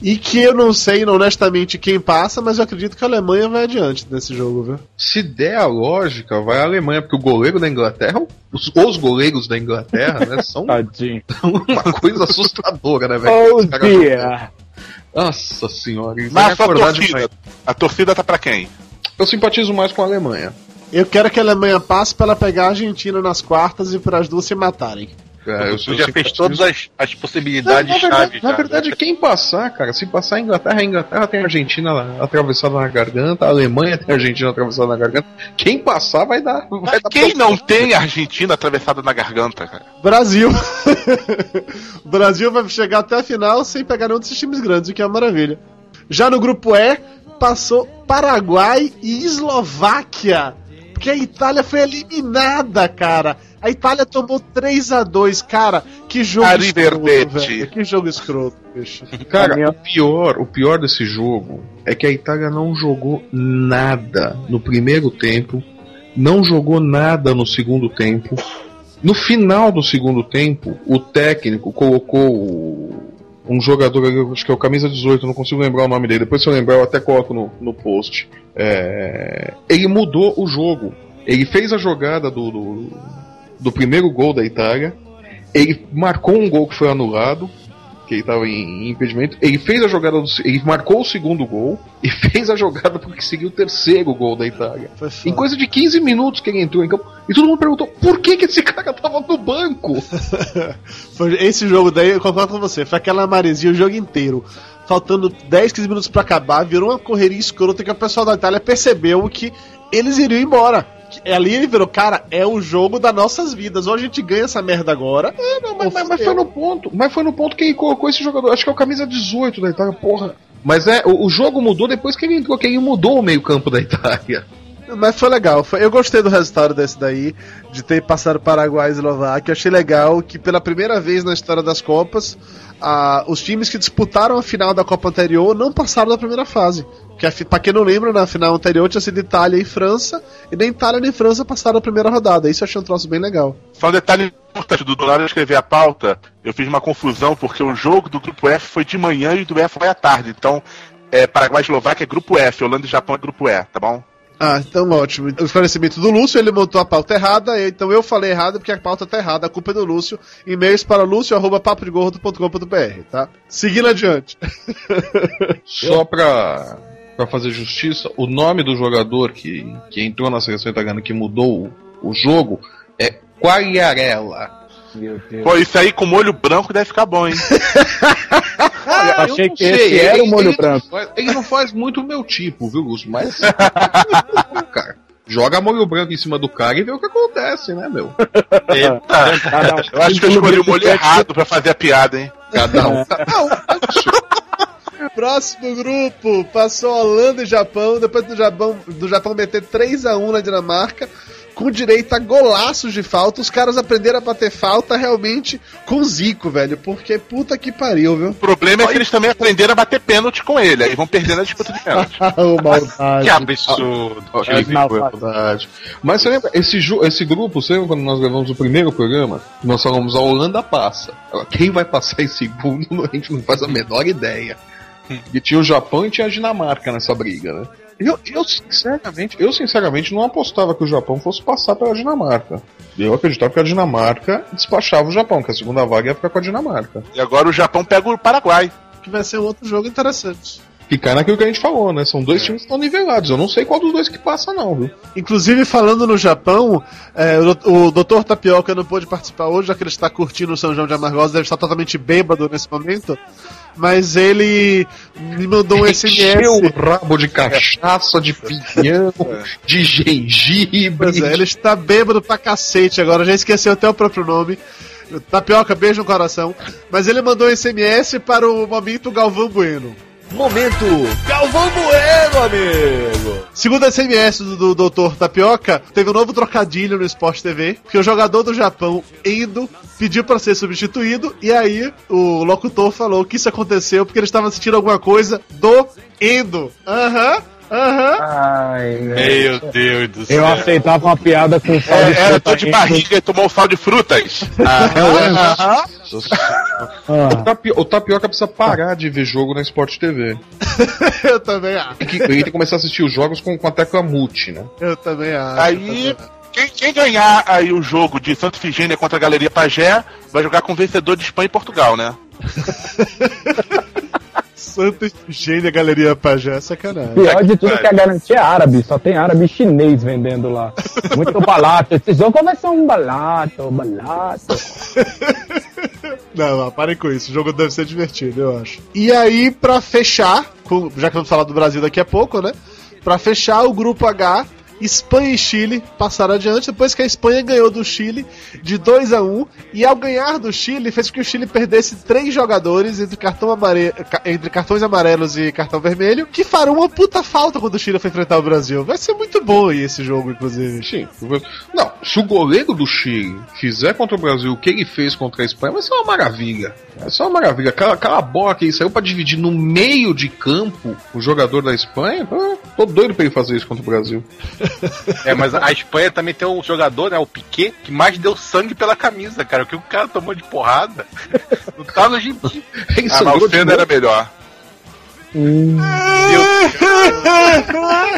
E que eu não sei honestamente quem passa, mas eu acredito que a Alemanha vai adiante nesse jogo, viu? Se der a lógica, vai a Alemanha, porque o goleiro da Inglaterra, os, os goleiros da Inglaterra, né, são uma coisa assustadora, né, velho? Oh, dear. Nossa senhora, Mas a torcida, a torcida tá pra quem? Eu simpatizo mais com a Alemanha. Eu quero que a Alemanha passe pra ela pegar a Argentina nas quartas e para as duas se matarem. É, eu, Tu eu já fez todas as, as Não, possibilidades na verdade, chaves. na já. verdade, quem passar, cara, se passar a Inglaterra, a Inglaterra tem a Argentina lá, atravessada na garganta, a Alemanha tem a Argentina atravessada na garganta. Quem passar vai dar. Vai Mas dar quem problema. não tem a Argentina atravessada na garganta, cara? Brasil. o Brasil vai chegar até a final sem pegar nenhum desses times grandes, o que é uma maravilha. Já no grupo E, passou Paraguai e Eslováquia. Porque a Itália foi eliminada, cara. A Itália tomou 3 a 2 cara. Que jogo Arrivederci. velho. Que jogo escroto, bicho. Cara, o pior, o pior desse jogo é que a Itália não jogou nada no primeiro tempo, não jogou nada no segundo tempo. No final do segundo tempo, o técnico colocou o- um jogador, acho que é o camisa 18, não consigo lembrar o nome dele. Depois se eu lembrar, eu até coloco no, no post. É, ele mudou o jogo. Ele fez a jogada do, do, do primeiro gol da Itália. Ele marcou um gol que foi anulado que ele estava em, em impedimento. Ele fez a jogada, do, ele marcou o segundo gol e fez a jogada porque seguiu o terceiro gol da Itália. Em coisa de 15 minutos que ele entrou em campo. E todo mundo perguntou por que, que esse cara tava no banco. Foi esse jogo daí, eu concordo com você, foi aquela maresia o jogo inteiro. Faltando 10, 15 minutos pra acabar, virou uma correria escrota que o pessoal da Itália percebeu que eles iriam embora. Que Ali ele virou, cara, é o jogo das nossas vidas. Ou a gente ganha essa merda agora. É, não, mas, mas- mas foi no ponto. Mas foi no ponto que ele colocou esse jogador. Acho que é o camisa 18 da Itália, porra. Mas é, o, o jogo mudou depois que ele entrou, que ele mudou o meio-campo da Itália. Mas foi legal. Foi- eu gostei do resultado desse daí, de ter passado Paraguai e Eslováquia. Achei legal que pela primeira vez na história das Copas, ah, os times que disputaram a final da Copa anterior não passaram da primeira fase. Que, a fi- pra quem não lembra, na final anterior tinha sido Itália e França, e nem Itália nem França passaram a primeira rodada. Isso eu achei um troço bem legal. Só um detalhe importante, do hora de escrever a pauta, eu fiz uma confusão, porque o jogo do grupo F foi de manhã e do F foi à tarde. Então, é, Paraguai e Eslováquia é grupo F, Holanda e Japão é grupo E, tá bom? Ah, então ótimo. O esclarecimento do Lúcio, ele montou a pauta errada, então eu falei errado porque a pauta tá errada, a culpa é do Lúcio. E-mails para lúcio.papodegordo.com.br, tá? Seguindo adiante. Só pra, pra fazer justiça, o nome do jogador que, que entrou na seleção italiana que mudou o, jogo é Quagliarella. Meu Deus. Pô, isso aí com molho branco deve ficar bom, hein? Olha, eu achei não que esse era o molho ele branco. Não faz, ele não faz muito o meu tipo, viu, Lúcio? Mas. cara, joga molho branco em cima do cara e vê o que acontece, né, meu? Eita! Cada um- Eu acho que eu escolhi o molho errado pra fazer a piada, hein? Cada um. Não, Próximo grupo, passou Holanda e Japão, depois do Japão, do Japão meter 3 a 1 na Dinamarca, com direito a golaços de falta. Os caras aprenderam a bater falta realmente com Zico, velho, porque puta que pariu, viu? O problema é que eles também aprenderam a bater pênalti com ele, aí vão perder na disputa de pênalti. Que absurdo. Não, foi faz. verdade. Mas você lembra, esse, ju- esse grupo, você lembra quando nós gravamos o primeiro programa? Nós falamos a Holanda passa. Quem vai passar em segundo, a gente não faz a menor ideia. E tinha o Japão e tinha a Dinamarca nessa briga, né? Eu, eu, sinceramente, eu sinceramente não apostava que o Japão fosse passar pela Dinamarca. Eu acreditava que a Dinamarca despachava o Japão, que a segunda vaga ia ficar com a Dinamarca. E agora o Japão pega o Paraguai. Que vai ser outro jogo interessante. Que cai naquilo que a gente falou, né? São dois times que estão nivelados. Eu não sei qual dos dois que passa, não, viu? Inclusive, falando no Japão, é, o, Dr. Tapioca não pôde participar hoje, já que ele está curtindo o São João de Amargosa, deve estar totalmente bêbado nesse momento. Mas ele me mandou um Encheu o SMS. rabo de cachaça, de pinhão, de gengibre. Pois é, ele está bêbado pra cacete agora, já esqueceu até o próprio nome. Tapioca, beijo no coração. Mas ele mandou um SMS para o momento Galvão Bueno. Momento Galvão Bueno, amigo. Segundo a SMS do, do Dr. Tapioca, teve um novo trocadilho no Sport TV, que o jogador do Japão, Endo, pediu para ser substituído, e aí o locutor falou que isso aconteceu porque ele estava assistindo alguma coisa do Endo. Aham. Aham. Ai, Meu Deus do céu. Eu aceitava uma piada com sal de É, era dor de barriga e tomou sal de frutas. Aham. Ah, O, o Tapioca precisa parar de ver jogo na Sport TV. Eu também acho. Tem que, ele tem que começar a assistir os jogos com, com a tecla mute, né? Eu também acho. Aí, quem, quem ganhar aí o jogo de Santa Efigênia contra a Galeria Pagé, vai jogar com o vencedor de Espanha e Portugal, né? Santa Gênia Galeria Pajé, sacanagem. pior de tudo é que a garantia é árabe, só tem árabe chinês vendendo lá. Muito. Esse jogo vai ser um barato, barato. Não, não, parem com isso. O jogo deve ser divertido, eu acho. E aí, pra fechar, já que vamos falar do Brasil daqui a pouco, né? Pra fechar o grupo H, Espanha e Chile passaram adiante depois que a Espanha ganhou do Chile de 2 a 1 e ao ganhar do Chile fez com que o Chile perdesse três jogadores entre, cartão amare... entre cartões amarelos e cartão vermelho, que farão uma puta falta quando o Chile for enfrentar o Brasil. Vai ser muito bom esse jogo, inclusive. Sim. Não, se o goleiro do Chile fizer contra o Brasil o que ele fez contra a Espanha, vai ser uma maravilha. Vai ser uma maravilha. Aquela, aquela bola que ele saiu pra dividir no meio de campo o jogador da Espanha, tô doido pra ele fazer isso contra o Brasil. É, mas a Espanha também tem um jogador, né, o Piquet, que mais deu sangue pela camisa, cara. O que o cara tomou de porrada não tá no gibi. Ah, mas o de Fenda era melhor.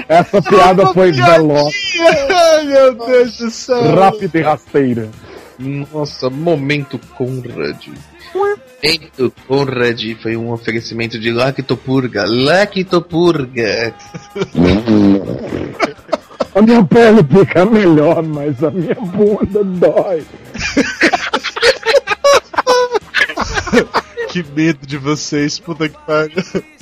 Essa piada foi veloz, Ai, meu Deus do céu. rápida e rasteira. Nossa, momento Conrad. Momento Conrad foi um oferecimento de Lactopurga. Lactopurga. A minha pele fica melhor, mas a minha bunda dói. Que medo de vocês, puta que pariu.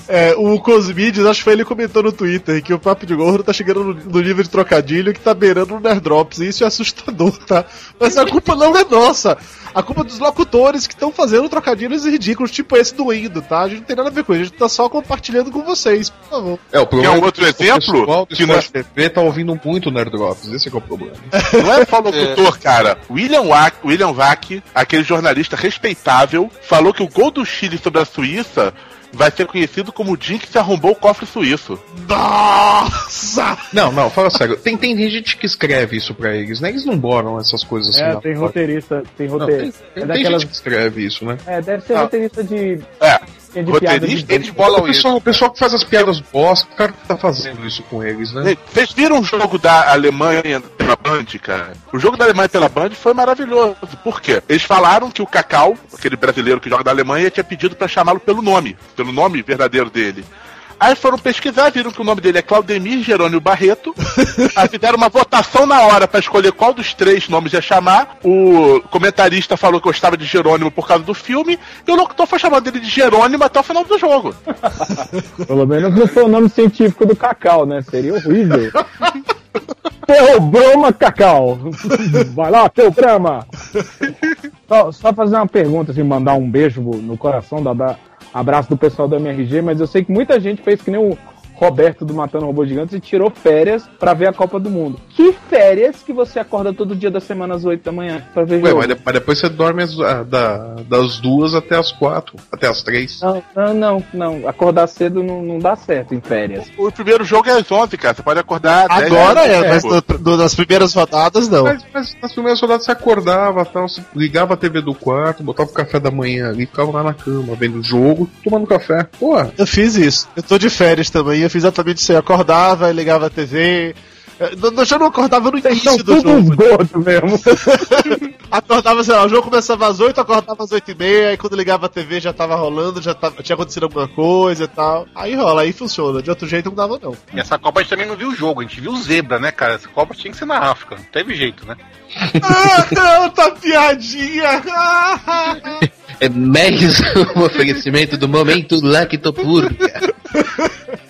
É, o Cosmides, acho que foi ele que comentou no Twitter que o Papo de Gordo tá chegando no, no nível de trocadilho que tá beirando o Nerdrops, e isso é assustador, tá? Mas a culpa não é nossa. A culpa é dos locutores que estão fazendo trocadilhos ridículos, tipo esse do Indo, tá? A gente não tem nada a ver com isso, a gente tá só compartilhando com vocês, por favor. É, o problema Quer um outro é exemplo? Que Sport TV tá ouvindo muito Nerd Drops. Esse é que é o problema. Não é só locutor, cara. William Wack, William Vac, aquele jornalista respeitável, falou que o gol do Chile sobre a Suíça vai ser conhecido como o em que se arrombou o cofre suíço. Nossa! Não, não, fala sério. Tem, tem gente que escreve isso pra eles, né? Eles não bolam essas coisas assim. É, tem roteirista, tem Não, roteiro. tem, tem- é tem daquelas. gente que escreve isso, né? É, deve ser Ah. roteirista de. É. roteirista, eles O bolam isso. pessoal, o pessoal que faz as piadas bosta, o cara que tá fazendo isso com eles, né? Vocês viram o jogo da Alemanha pela Band, cara? O jogo da Alemanha pela Band foi maravilhoso. Por quê? Eles falaram que o Cacau, aquele brasileiro que joga da Alemanha, tinha pedido pra chamá-lo pelo nome, pelo nome verdadeiro dele. Aí foram pesquisar, viram que o nome dele é Claudemir Jerônimo Barreto. Aí fizeram uma votação na hora pra escolher qual dos três nomes ia chamar. O comentarista falou que gostava de Jerônimo por causa do filme. E o locutor foi chamando ele de Jerônimo até o final do jogo. Pelo menos não foi o nome científico do Cacau, né? Seria horrível. Teu Brahma Cacau! Vai lá, teu! Só, só fazer uma pergunta, assim, mandar um beijo no coração, dar, dar abraço do pessoal do MRG, mas eu sei que muita gente fez que nem o Roberto do Matando Robô Gigantes e tirou férias pra ver a Copa do Mundo. Que férias que você acorda todo dia da semana às 8 da manhã pra ver Ué, jogo? mas, de- mas depois você dorme as- ah, da- das duas até as quatro, até as três. Não, não, não, não. Acordar cedo não, não dá certo em férias. O primeiro jogo é às 11, cara. Você pode acordar. 10 Agora é, mas no- no- nas primeiras rodadas não. Mas, mas nas primeiras rodadas você acordava, tal, você ligava a TV do quarto, botava o café da manhã ali, ficava lá na cama, vendo o jogo, tomando café. Pô, Eu fiz isso. Eu tô de férias também. Eu fiz exatamente isso. aí. Eu acordava, ligava a TV. Eu não- eu já não acordava no Vocês início do jogo. gordos mesmo. Acordava, sei lá, o jogo começava às 8, acordava às 8 e meia, aí quando ligava a TV já tava rolando, já tava, tinha acontecido alguma coisa e tal. Aí rola, aí funciona. De outro jeito não dava, não. E essa Copa a gente também não viu o jogo, a gente viu zebra, né, cara? Essa Copa tinha que ser na África, não teve jeito, né? ah, não, tá piadinha! é mais um oferecimento do momento Lactopurga.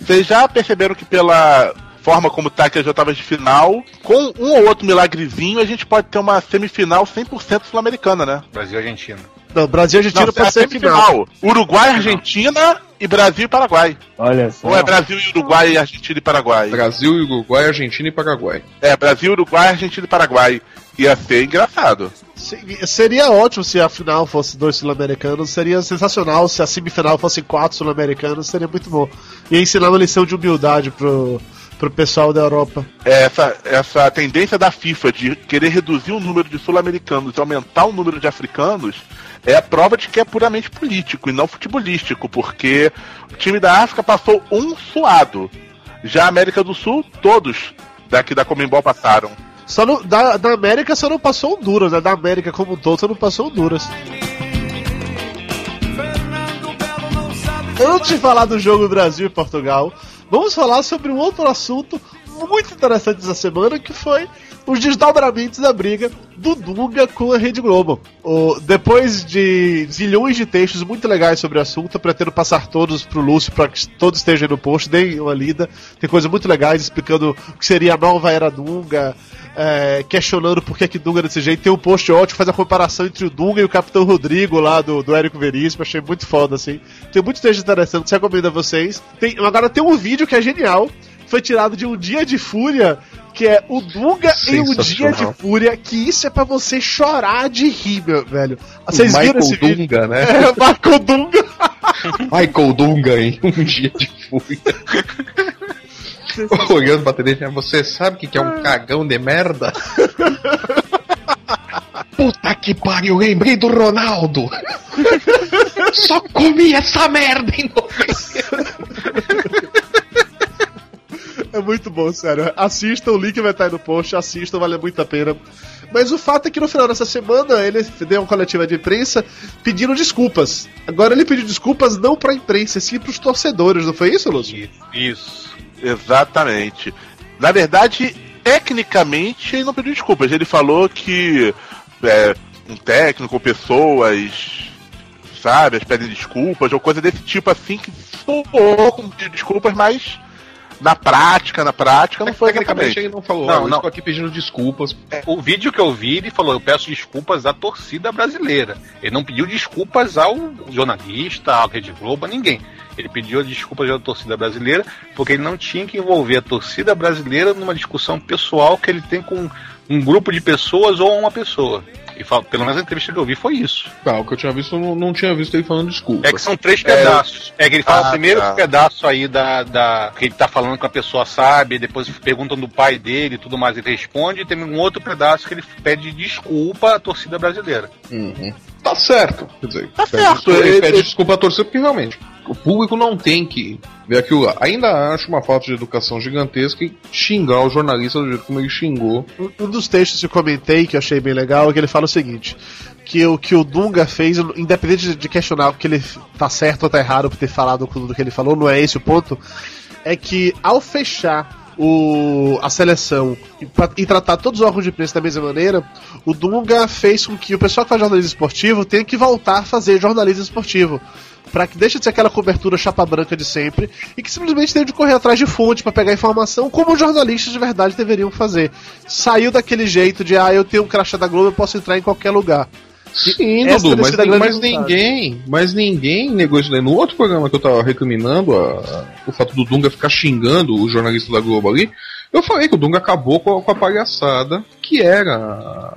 Vocês já perceberam que pela forma como tá que as oitavas de final, com um ou outro milagrezinho, a gente pode ter uma semifinal 100% sul-americana, né? Brasil e Argentina. não, Brasil e Argentina Não, pode a ser final. Uruguai, Argentina e Brasil e Paraguai. Olha só. Ou é Brasil e Uruguai e Argentina e Paraguai? Brasil, Uruguai, Argentina e Paraguai. É, Brasil, Uruguai, Argentina e Paraguai. Ia ser engraçado. Se- Seria ótimo se a final fosse dois sul-americanos, seria sensacional se a semifinal fosse quatro sul-americanos, seria muito bom. E ensinar uma lição de humildade pro, pro pessoal da Europa. É, Essa, essa tendência da FIFA de querer reduzir o número de sul-americanos e aumentar o número de africanos é a prova de que é puramente político e não futebolístico, porque o time da África passou um suado. Já a América do Sul, todos daqui da Comembol passaram. Só no, da, da América só não passou Honduras, né? Da América como um todo só não passou Honduras. Antes de falar do jogo Brasil e Portugal, vamos falar sobre um outro assunto muito interessante dessa semana, que foi os desdobramentos da briga do Dunga com a Rede Globo. O- depois de zilhões de textos muito legais sobre o assunto, pretendo passar todos pro Lúcio para que todos estejam no post, deem uma lida. Tem coisas muito legais explicando o que seria a nova era Dunga, é, questionando por que, que Dunga é desse jeito. Tem um post ótimo faz a comparação entre o Dunga e o Capitão Rodrigo lá do, do Érico Veríssimo. Achei muito foda, assim. Tem muitos textos interessantes, recomendo a vocês. Tem, agora tem um vídeo que é genial. Foi tirado de um dia de fúria, que é o Dunga em um dia de fúria, que isso é pra você chorar de rir, meu velho. Vocês viram esse Michael vídeo? Dunga, né? É, Michael Dunga. Michael Dunga em um dia de fúria. Olhando pra TV, você sabe o que que é um cagão de merda? Puta que pariu, lembrei do Ronaldo! Só comi essa merda em É muito bom, sério. Assistam, o link vai estar aí no post, assistam, vale muito a pena. Mas o fato é que no final dessa semana ele deu uma coletiva de imprensa pedindo desculpas. Agora ele pediu desculpas não pra imprensa, sim pros torcedores, não foi isso, Lúcio? Isso. Exatamente. Na verdade, tecnicamente, ele não pediu desculpas. Ele falou que é, um técnico, pessoas, sabe, pedem desculpas, ou coisa desse tipo assim, que soou com desculpas, mas na prática, na prática, não foi Tecnicamente ele não falou, Não, não, eu não. estou aqui pedindo desculpas. O vídeo que eu vi, ele falou: Eu peço desculpas à torcida brasileira. Ele não pediu desculpas ao jornalista, ao Rede Globo, a ninguém. Ele pediu desculpas à torcida brasileira, porque ele não tinha que envolver a torcida brasileira numa discussão pessoal que ele tem com um grupo de pessoas ou uma pessoa. E fala, pelo menos a entrevista que eu vi foi isso. Tá, o que eu tinha visto, eu não, não tinha visto ele falando desculpa. É que são três pedaços. É, que ele fala Ah, primeiro tá. o pedaço aí da, da. que ele tá falando que a pessoa sabe, depois perguntam do pai dele e tudo mais, ele responde, e tem um outro pedaço que ele pede desculpa à torcida brasileira. Uhum. Tá certo. Quer dizer, Tá pede certo, desculpa- ele ele- pede desculpa à torcida porque realmente o público não tem que ver aquilo lá. Ainda acho uma falta de educação gigantesca e xingar o jornalista do jeito como ele xingou. Um- dos textos que eu comentei, que eu achei bem legal, é que ele fala o seguinte: que o que o Dunga fez, independente de- questionar o que ele tá certo ou tá errado por ter falado tudo que ele falou, não é esse o ponto, é que ao fechar o, a seleção e, pra- e tratar todos os órgãos de imprensa da mesma maneira, o Dunga fez com que o pessoal que faz jornalismo esportivo tenha que voltar a fazer jornalismo esportivo. Pra que deixe de ser aquela cobertura chapa branca de sempre e que simplesmente tenha de correr atrás de fonte pra pegar informação, como os jornalistas de verdade deveriam fazer. Saiu daquele jeito de, ah, eu tenho um crachá da Globo, eu posso entrar em qualquer lugar. Sim, Dudu, mas, mas ninguém, mas ninguém negou isso daí. No outro programa que eu tava recriminando a- o fato do Dunga ficar xingando o jornalista da Globo ali, eu falei que o Dunga acabou com a, com a palhaçada que era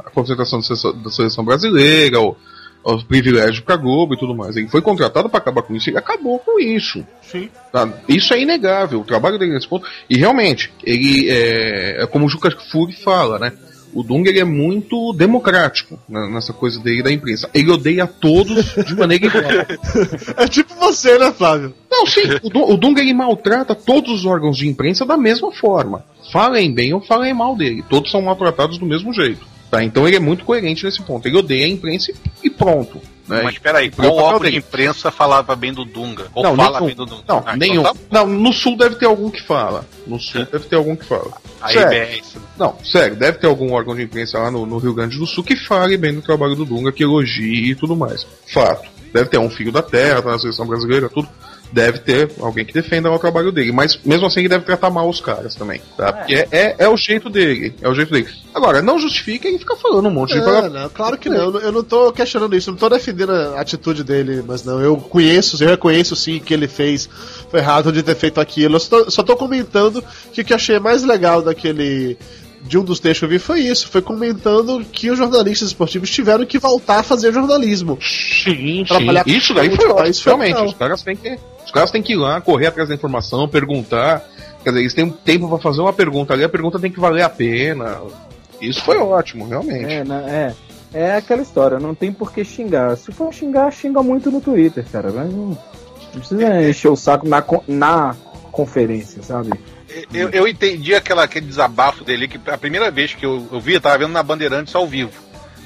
a concentração da seleção, da seleção brasileira, o- os privilégios pra Globo e tudo mais. Ele foi contratado para acabar com isso e acabou com isso. Sim. Tá? Isso é inegável, o trabalho dele nesse ponto. E realmente, ele é, é como o Juca Furi fala, né? O Dunga ele é muito democrático né, nessa coisa dele da imprensa. Ele odeia todos de maneira igual. É tipo você, né, Flávio? Não, sim, o, Dun- o Dunga ele maltrata todos os órgãos de imprensa da mesma forma. Falem bem ou falem mal dele. Todos são maltratados do mesmo jeito. Tá? Então ele é muito coerente nesse ponto. Ele odeia a imprensa e pronto. Né? Mas peraí, qual órgão de imprensa falava bem do Dunga? Ou Não, fala nenhum. bem do Dunga? Não, Ah, então nenhum. tá bom. Não, no sul deve ter algum que fala. No sul deve ter algum que fala. A Sério. Não, sério, deve ter algum órgão de imprensa lá no, no Rio Grande do Sul que fale bem do trabalho do Dunga, que elogie e tudo mais. Fato. Deve ter um filho da terra, tá na seleção brasileira, tudo. Deve ter alguém que defenda o trabalho dele. Mas mesmo assim ele deve tratar mal os caras também. Tá? Porque é, é, é o jeito dele. É o jeito dele. Agora, não justifica ele ficar falando um monte de Não, claro que não. Eu não tô questionando isso, não tô defendendo a atitude dele, mas não. Eu conheço, eu reconheço sim que ele fez. Foi errado de ter feito aquilo. Eu só tô, só tô comentando que o que eu achei mais legal daquele. De um dos textos que eu vi foi isso, foi comentando que os jornalistas esportivos tiveram que voltar a fazer jornalismo. Sim, Trabalhar com Isso daí foi ótimo, isso foi realmente. Os caras têm que. Os caras têm que ir lá, correr atrás da informação, perguntar. Quer dizer, eles têm um tempo pra fazer uma pergunta ali, a pergunta tem que valer a pena. Isso foi ótimo, realmente. É, na- é. É aquela história, não tem por que xingar. Se for xingar, xinga muito no Twitter, cara. Mas não, não precisa encher o saco na, na conferência, sabe? Eu, eu entendi aquela, aquele desabafo dele, que a primeira vez que eu, eu vi, eu tava vendo na Bandeirantes ao vivo,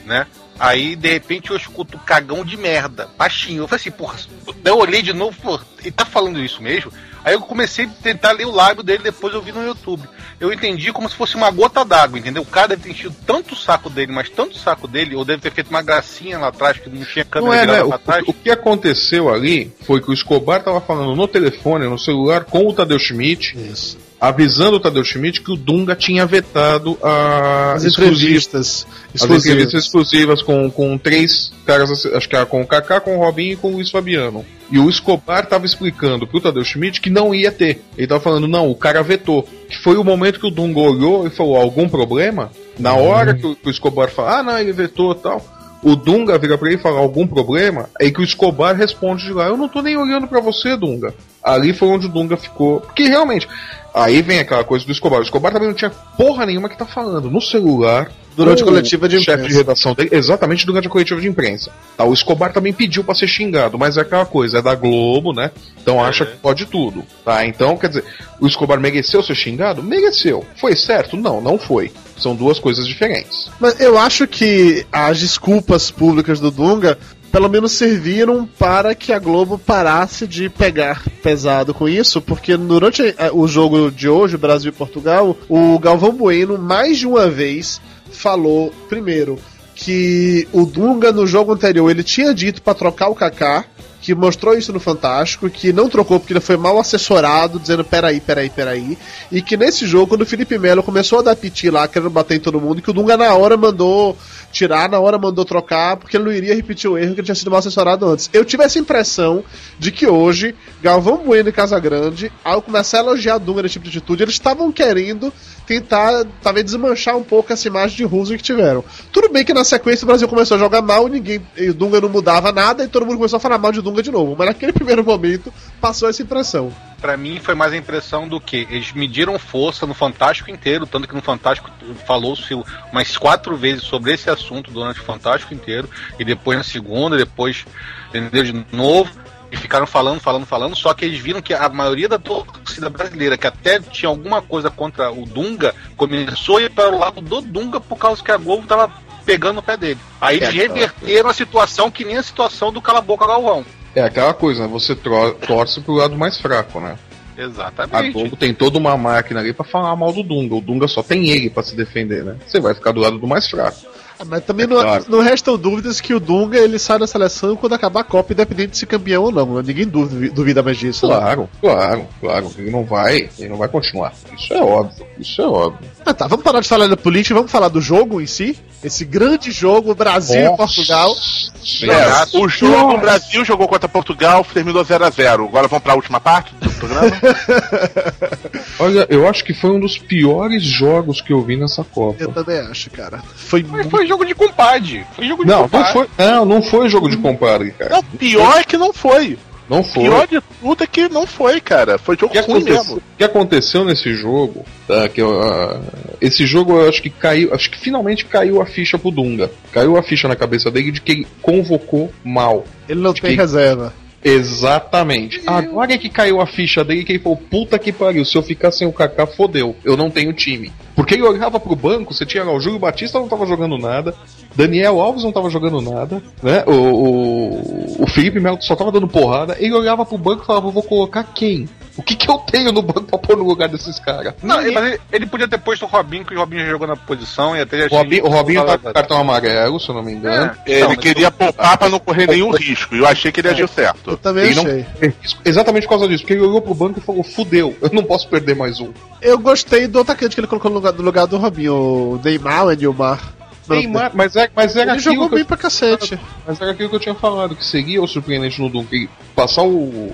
né? Aí, de repente, eu escuto cagão de merda, baixinho. Eu falei assim, porra, eu olhei de novo, pô, ele tá falando isso mesmo? Aí eu comecei a tentar ler o lábio dele, depois eu vi no YouTube. Eu entendi como se fosse uma gota d'água, entendeu? O cara deve ter enchido tanto o saco dele, mas tanto o saco dele, ou deve ter feito uma gracinha lá atrás, que não tinha câmera Não é, né? virada O, pra trás. o que aconteceu ali foi que o Escobar tava falando no telefone, no celular, com o Tadeu Schmidt, Isso. Avisando o Tadeu Schmidt que o Dunga tinha vetado a As entrevistas as exclusivas. entrevistas exclusivas com, com três caras, acho que era com o Kaká, com o Robinho e com o Luiz Fabiano. E o Escobar tava explicando pro Tadeu Schmidt que não ia ter. Ele tava falando, não, o cara vetou. Que foi o momento que o Dunga olhou e falou, algum problema? Na hora que o, que o Escobar fala, ah, não, ele vetou e tal. O Dunga vira pra ele e fala, algum problema? Aí que o Escobar responde de lá, eu não tô nem olhando pra você, Dunga. Ali foi onde o Dunga ficou. Porque realmente, aí vem aquela coisa do Escobar. O Escobar também não tinha porra nenhuma que tá falando. No celular, Durante a o coletiva de chefe de imprensa. redação dele, exatamente durante a coletiva de imprensa. Tá, o Escobar também pediu pra ser xingado, mas é aquela coisa, é da Globo, né? Então acha que pode tudo. Tá, então, quer dizer, o Escobar mereceu ser xingado? Mereceu. Foi certo? Não, não foi. São duas coisas diferentes. Mas eu acho que as desculpas públicas do Dunga pelo menos serviram para que a Globo parasse de pegar pesado com isso, porque durante eh, o jogo de hoje, Brasil e Portugal, o Galvão Bueno mais de uma vez falou, primeiro, que o Dunga no jogo anterior ele tinha dito para trocar o Kaká, que mostrou isso no Fantástico, que não trocou porque ele foi mal assessorado, dizendo peraí, peraí, peraí, e que nesse jogo, quando o Felipe Melo começou a dar piti lá, querendo bater em todo mundo, que o Dunga na hora mandou tirar, na hora mandou trocar, porque ele não iria repetir o erro que ele tinha sido mal assessorado antes. Eu tive essa impressão de que hoje, Galvão Bueno e Casagrande, ao começar a elogiar Dunga nesse tipo de atitude, eles estavam querendo tentar, talvez, desmanchar um pouco essa imagem de russo que tiveram. Tudo bem que na sequência o Brasil começou a jogar mal, ninguém, e Dunga não mudava nada, e todo mundo começou a falar mal de Dunga de novo. Mas naquele primeiro momento, passou essa impressão. Pra mim foi mais a impressão do que eles mediram força no Fantástico inteiro, tanto que no Fantástico falou-se umas quatro vezes sobre esse assunto durante o Fantástico inteiro, e depois na segunda, depois entendeu de novo, e ficaram falando, falando, falando, só que eles viram que a maioria da torcida brasileira, que até tinha alguma coisa contra o Dunga, começou a ir para o lado do Dunga por causa que a Globo tava pegando o pé dele. Aí eles reverteram a situação que nem a situação do Cala Boca Galvão. É aquela coisa, né? Você torce pro lado mais fraco, né? A Exatamente. Globo tem toda uma máquina ali pra falar mal do Dunga. O Dunga só tem ele pra se defender, né? Você vai ficar do lado do mais fraco. Ah, Mas também É não, claro. não restam dúvidas que o Dunga ele sai da seleção quando acabar a Copa, independente de ser campeão ou não. Ninguém duvi- duvida mais disso. né? Claro, claro, claro. Ele não vai, ele não vai continuar. Isso é óbvio, isso é óbvio. Ah, tá, vamos parar de falar da política, vamos falar do jogo em si? Esse grande jogo, Brasil e Portugal. É, o jogo, o Brasil jogou contra Portugal, terminou 0x0. Agora vamos pra última parte programa? Olha, eu acho que foi um dos piores jogos que eu vi nessa Eu Copa. também acho, cara. Foi Mas muito. foi jogo de compadre. Foi jogo de Não, não compadre. foi, não, não foi jogo de compadre, cara. Não, pior é que não foi. Não foi. Pior de tudo é que não foi, cara. Foi O jogo que, ruim aconteceu, mesmo. o que aconteceu nesse jogo, tá, que eu, ah, esse jogo eu acho que caiu, acho que finalmente caiu a ficha pro Dunga. Caiu a ficha na cabeça dele de que ele convocou mal. Ele não de tem que- reserva. Exatamente. Agora é que caiu a ficha dele que ele falou, puta que pariu, se eu ficar sem o Kaká, fodeu, eu não tenho time. Porque ele olhava pro banco, você tinha lá, o Júlio Batista não tava jogando nada, Daniel Alves não tava jogando nada, né? O, o, o Felipe Melo só tava dando porrada, ele olhava pro banco e falava, vou colocar quem? O que, que eu tenho no banco pra pôr no lugar desses caras? Não, ele, mas ele, ele podia ter posto o Robinho, que o Robinho já jogou na posição e até já O Robinho, o Robinho tá com É. cartão amarelo, se eu não me engano. Ele Não, queria poupar pra não correr nenhum risco. E eu achei que ele agiu Eu certo. também Ele não- achei. Exatamente por causa disso, porque ele olhou pro banco e falou: fudeu, eu não posso perder mais um. Eu gostei do atacante que ele colocou no lugar, no lugar do Robinho, o Neymar, o Nilmar. Neymar, mas, é, mas era Ele aquilo jogou que eu bem pra cacete. Mas era aquilo que eu tinha falado, que seria o surpreendente no Duncan passar o,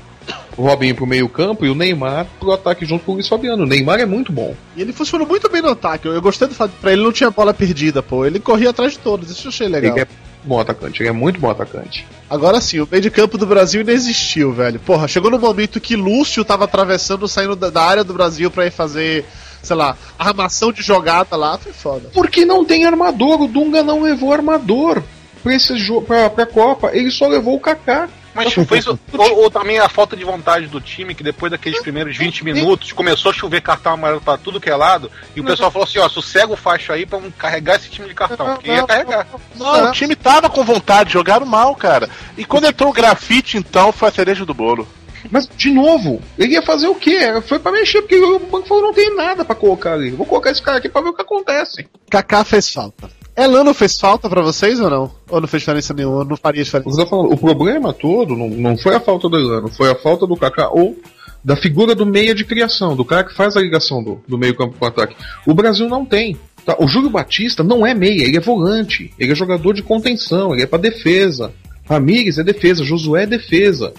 o Robinho pro meio campo e o Neymar pro ataque junto com o Luiz Fabiano. O Neymar é muito bom. E ele funcionou muito bem no ataque. Eu, eu gostei do fato pra ele não tinha bola perdida, pô. Ele corria atrás de todos, isso eu achei legal. Ele é bom atacante, ele é muito bom atacante. Agora sim, o meio de campo do Brasil ainda existiu, velho. Porra, chegou no momento que Lúcio tava atravessando, saindo da, da área do Brasil pra ir fazer, sei lá, armação de jogada lá, foi foda. Porque não tem armador, o Dunga não levou armador pra, esse pra, pra Copa, ele só levou o Kaká. Mas foi isso, ou, ou também a falta de vontade do time, que depois daqueles primeiros 20 minutos começou a chover cartão amarelo pra tudo que é lado, e o pessoal falou assim: ó, sossega o facho aí pra não carregar esse time de cartão, porque ia carregar. Não, o time tava com vontade, jogaram mal, cara. E quando entrou o grafite, então, foi a cereja do bolo. Mas, de novo, ele ia fazer o quê? Foi pra mexer, porque o banco falou: não tem nada pra colocar ali. Vou colocar esse cara aqui pra ver o que acontece. Kaká fez falta. Elano fez falta pra vocês ou não? Ou não fez diferença nenhuma? Não faria diferença? Tá falando, o problema todo não, não foi a falta do Elano, foi a falta do Kaká ou da figura do meia de criação, do cara que faz a ligação do, do meio campo com o ataque. O Brasil não tem. tá? O Júlio Batista não é meia, ele é volante, ele é jogador de contenção, ele é pra defesa. Ramires é defesa, Josué é defesa.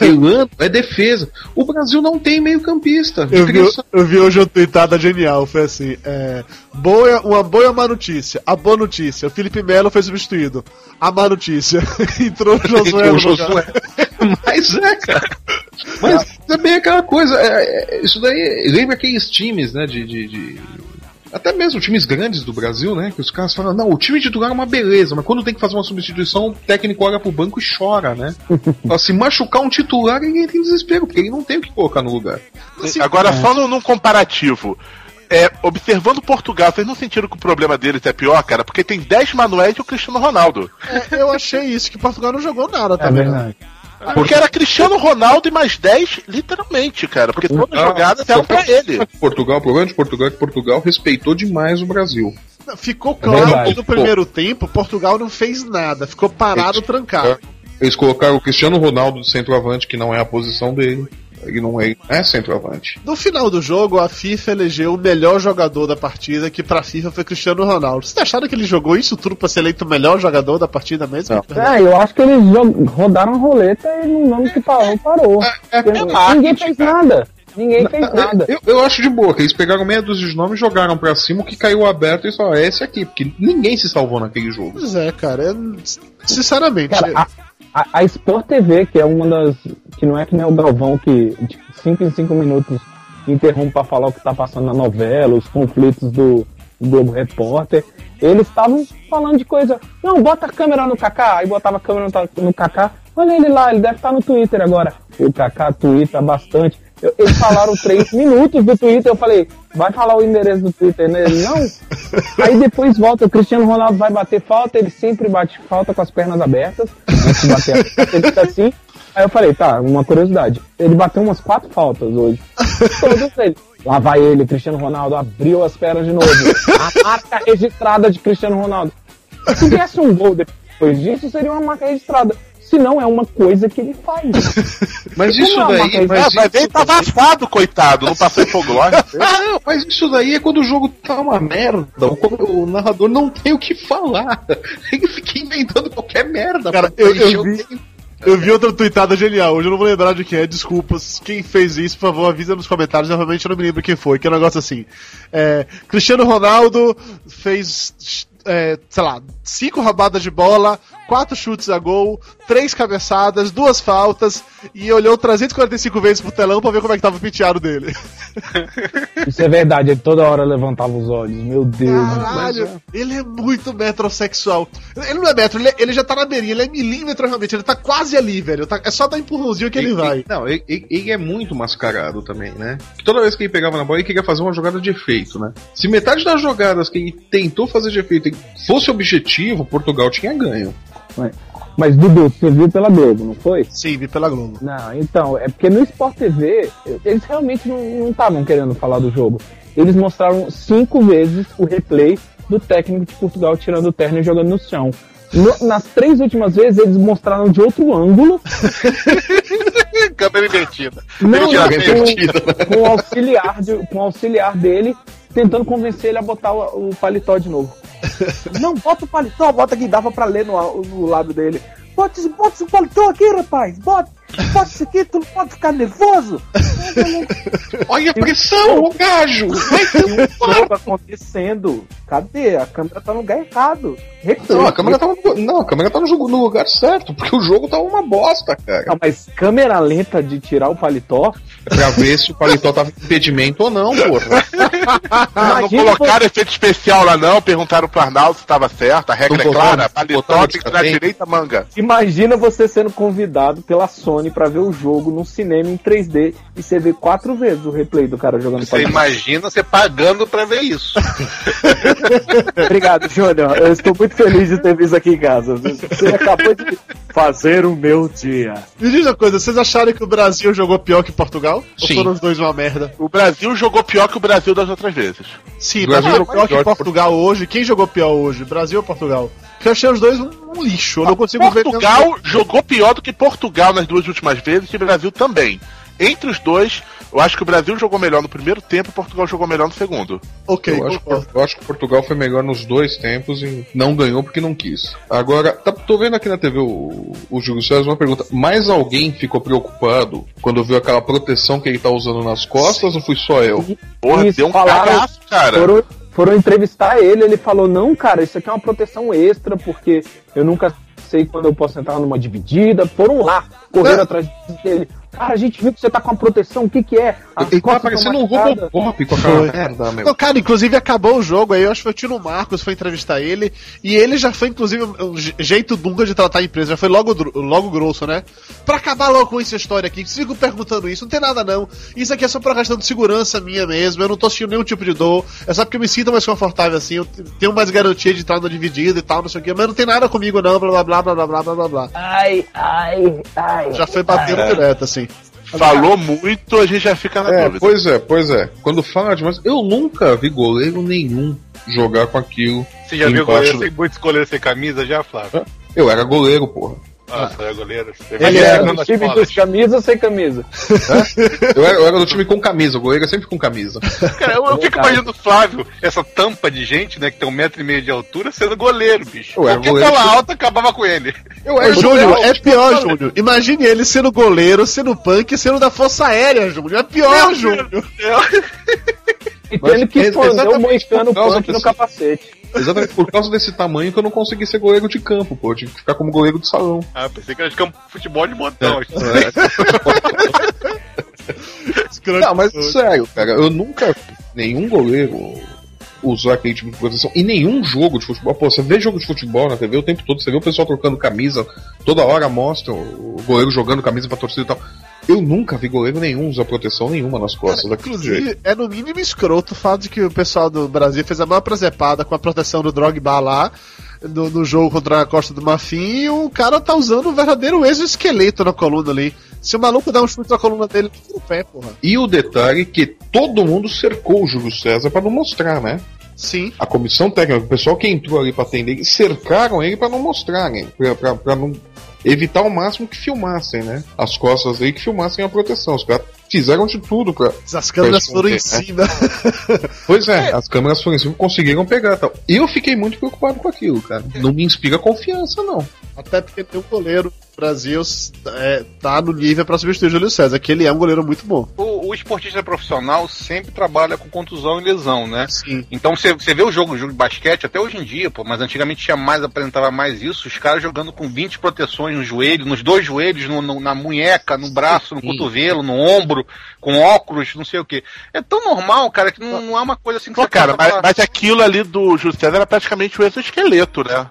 Elano é defesa. O Brasil não tem meio campista. de Eu vi, eu vi hoje uma tweetada genial, foi assim, é, boa, uma boa e uma má notícia. A boa notícia, o Felipe Melo foi substituído. A má notícia, entrou o Josué no Josué. Mas é, cara. Mas é bem aquela coisa. é- é- isso daí lembra aqueles times, né? De, de- de- Até mesmo times grandes do Brasil, né? Que os caras falam, não, o time titular é uma beleza, mas quando tem que fazer uma substituição, o técnico olha pro banco e chora, né? Fala, Se machucar um titular, ele entra em desespero, porque ele não tem o que colocar no lugar. Agora, só num, num comparativo. É, observando Portugal, vocês não sentiram que o problema deles é pior, cara? Porque tem 10 Manuéis e o Cristiano Ronaldo. É, eu achei isso, que Portugal não jogou nada É também. né? Porque era Cristiano Ronaldo e mais 10, literalmente, cara. Porque todas as jogadas eram pra ele. Portugal, o problema de Portugal é que Portugal respeitou demais o Brasil. Ficou claro verdade. que no primeiro tempo Portugal não fez nada, ficou parado, trancado. Eles colocaram o Cristiano Ronaldo de centroavante, que não é a posição dele. Ele não é, é centroavante. No final do jogo, a FIFA elegeu o melhor jogador da partida, que pra FIFA foi Cristiano Ronaldo. Vocês acharam que ele jogou isso tudo pra ser eleito o melhor jogador da partida mesmo? É, eu acho que eles rodaram a roleta e no nome que parou, parou. Porque Ninguém marketing, fez nada. Ninguém fez nada. Eu, eu acho de boa, que eles pegaram meia dúzia de nomes, jogaram pra cima, o que caiu aberto e só é esse aqui, porque ninguém se salvou naquele jogo. Pois é, cara. eu- sinceramente. Cara, a, a, a Sport TV, que é uma das. que não é que nem o Galvão, que de 5 em 5 minutos interrompe pra falar o que tá passando na novela, os conflitos do, do Globo Repórter. Eles estavam falando de coisa. Não, bota a câmera no Kaká. Aí botava a câmera no, no Kaká. Olha ele lá, ele deve estar no Twitter agora. O Kaká twitta bastante. Eu- eles falaram 3 minutos do Twitter. Eu falei, vai falar o endereço do Twitter nele? Não. Aí depois volta, o Cristiano Ronaldo vai bater falta, ele sempre bate falta com as pernas abertas. Antes de bater ele fica assim. Aí eu falei, tá, uma curiosidade. Ele bateu umas quatro faltas hoje. Todos ele. Lá vai ele, Cristiano Ronaldo, abriu as pernas de novo. A marca registrada de Cristiano Ronaldo. Se viesse um gol depois disso, seria uma marca registrada. Se não, é uma coisa que ele faz. Mas Como isso é uma daí. coisa- Mas É, isso ele tava afado, coitado. Não passou hipoglose. Ah, não, mas isso daí é quando o jogo tá uma merda. O, o narrador não tem o que falar. Ele fica inventando qualquer merda. Cara, eu- eu vi-. Eu vi outra tweetada genial, hoje eu não vou lembrar de quem é, desculpas. Quem fez isso, por favor, avisa nos comentários, eu realmente não me lembro quem foi, que é um negócio assim. É, Cristiano Ronaldo fez, é, sei lá, cinco roubadas de bola, quatro chutes a gol, três cabeçadas, duas faltas, e olhou 345 vezes pro telão pra ver como é que tava o penteado dele. Isso é verdade, ele toda hora levantava os olhos. Meu Deus. Caralho, ele é muito metrosexual. Ele não é metro, ele, é- ele já tá na beirinha, ele é milímetro realmente, ele tá quase ali, velho. Tá- é só dar empurrãozinho que ele vai. Não, ele, ele- ele é muito mascarado também, né? Que toda vez que ele pegava na bola, ele queria fazer uma jogada de efeito, né? Se metade das jogadas que ele tentou fazer de efeito fosse objetivo, Portugal tinha ganho. Mas Dudu, você viu pela Globo, não foi? Sim, vi pela Globo. Não, então, é porque no Sport TV, eles realmente não estavam querendo falar do jogo. Eles mostraram cinco vezes o replay do técnico de Portugal tirando o terno e jogando no chão. No- nas três últimas vezes, eles mostraram de outro ângulo, Câmera invertida. não, não, a com, com o auxiliar de- com auxiliar dele, tentando convencer ele a botar o, o paletó de novo. Não, bota o paletó, bota aqui, dava pra ler no, no lado dele. Bota, bota esse paletó aqui, rapaz, bota, isso aqui, tu não pode ficar nervoso. Olha a pressão, o gajo! Vai ter um jogo acontecendo, cadê? A câmera tá no lugar errado. Não, a câmera tava, no- não, a câmera tá no, jogo, no lugar certo, porque o jogo tava uma bosta, cara. Não, mas câmera lenta de tirar o paletó, É pra ver se o paletó tava com impedimento ou não, porra. Não Imagina colocaram efeito especial lá não, perguntaram pro Arnaldo se estava certo, a regra Não é clara, paletó tem que na direita manga. Imagina você sendo convidado pela Sony pra ver o jogo num cinema em 3D e você vê quatro vezes o replay do cara jogando Você imagina você pagando pra ver isso. Obrigado, Júnior. Eu estou muito feliz de ter visto aqui em casa. Você acabou de fazer o meu dia. Me diz uma coisa, vocês acharam que o Brasil jogou pior que Portugal? Sim. Ou foram os dois uma merda? O Brasil jogou pior que o Brasil das outras vezes. Sim, O mas Brasil jogou jogou pior que Portugal hoje. Quem jogou pior hoje? Brasil ou Portugal? Porque eu achei os dois um, um lixo. Eu não consigo ver. Portugal jogou pior do que Portugal nas duas últimas vezes e o Brasil também. Entre os dois, eu acho que o Brasil jogou melhor no primeiro tempo e Portugal jogou melhor no segundo. Ok, Eu acho, eu acho que Portugal foi melhor nos dois tempos e não ganhou porque não quis. Agora, tá, tô vendo aqui na TV o, o Júlio César uma pergunta. Mais alguém ficou preocupado quando viu aquela proteção que ele tá usando nas costas ou fui só eu? Porra, Isso, deu um falaram- cagaço, cara. Foram, foram entrevistar ele, ele falou, não, cara, isso aqui é uma proteção extra, porque eu nunca sei quando eu posso entrar numa dividida. Foram lá, correram atrás dele. Cara, a gente viu que você tá com a proteção, o que que é? As Ele tá parecendo um. Robocop com aquela Foi. merda, meu. Não, cara, inclusive acabou o jogo aí, eu acho que foi o Tino Marcos, foi entrevistar ele, e ele já foi, inclusive, um je- jeito Dunga de tratar a empresa, já foi logo, logo grosso, né? Pra acabar logo com essa história aqui, vocês ficam perguntando isso, não tem nada não. Isso aqui é só pra questão de segurança minha mesmo, eu não tô sentindo nenhum tipo de dor, é só porque eu me sinto mais confortável assim, eu te- tenho mais garantia de entrar no dividido e tal, não sei o que, mas não tem nada comigo não, blá blá blá blá blá blá blá blá blá. Ai, ai, ai. Já foi batendo direto, assim. Falou muito, a gente já fica na É, dúvida. pois é, pois é. Quando fala demais, eu nunca vi goleiro nenhum jogar com aquilo. Você já viu goleiro do- sem, muitos goleiros sem camisa já, Flávio? Eu era goleiro, porra. Ah, você é goleiro. Ele era jogando do time bolas. dos camisa ou sem camisa? Eu era, eu era do time com camisa, o goleiro é sempre com camisa. Cara, eu, eu fico imaginando o Flávio, essa tampa de gente, né, que tem um metro e meio de altura, sendo goleiro, bicho. Ué, Qualquer goleiro- tela alta acabava com ele. Eu Júnior, goleiro, é pior, Júnior. Imagine ele sendo goleiro, sendo punk e sendo da Força Aérea, Júnior. É pior, Júnior. E Mas tendo que ex- esconder o moicano por causa punk no desse- capacete. Exatamente por causa desse tamanho que eu não consegui ser goleiro de campo, pô. Eu tive que ficar como goleiro de salão. Ah, pensei que era de campo de futebol de botão. Não, mas sério, cara, eu nunca vi nenhum goleiro usar aquele tipo de proteção. E nenhum jogo de futebol. Pô, você vê jogo de futebol na TV o tempo todo, você vê o pessoal trocando camisa, toda hora mostra o goleiro jogando camisa pra torcida e tal. Eu nunca vi goleiro nenhum usar proteção nenhuma nas costas, daquele jeito. É no mínimo escroto o fato de que o pessoal do Brasil fez a maior presepada com a proteção do Drogba lá, no, no jogo contra a Costa do Marfim, e o cara tá usando um verdadeiro exoesqueleto na coluna ali. Se o maluco der um chute na coluna dele, tira o pé, porra. E o detalhe que todo mundo cercou o Júlio César pra não mostrar, né? Sim. A comissão técnica, o pessoal que entrou ali pra atender, cercaram ele pra não mostrarem, pra, pra não evitar ao máximo que filmassem, né? As costas dele que filmassem a proteção. Os caras fizeram de tudo pra. As câmeras Pra foram em né? cima. Pois é, as câmeras foram em cima, conseguiram pegar tal. Eu fiquei muito preocupado com aquilo, cara. Não me inspira confiança, não. Até porque tem um goleiro no Brasil é, tá no nível pra substituir o Júlio César, que ele é um goleiro muito bom. O, o esportista profissional sempre trabalha com contusão e lesão, né? Sim. Então você, você vê o jogo, o jogo de basquete, até hoje em dia, pô, mas antigamente tinha mais, apresentava mais isso, os caras jogando com 20 proteções no joelho, nos dois joelhos, no, no- na munheca, no braço, no Sim. cotovelo, no ombro, com óculos, não sei o que. É tão normal, cara, que não, não é uma coisa assim que Pô, você cara, mas, pra- mas aquilo ali do Júlio César era praticamente o exoesqueleto, né?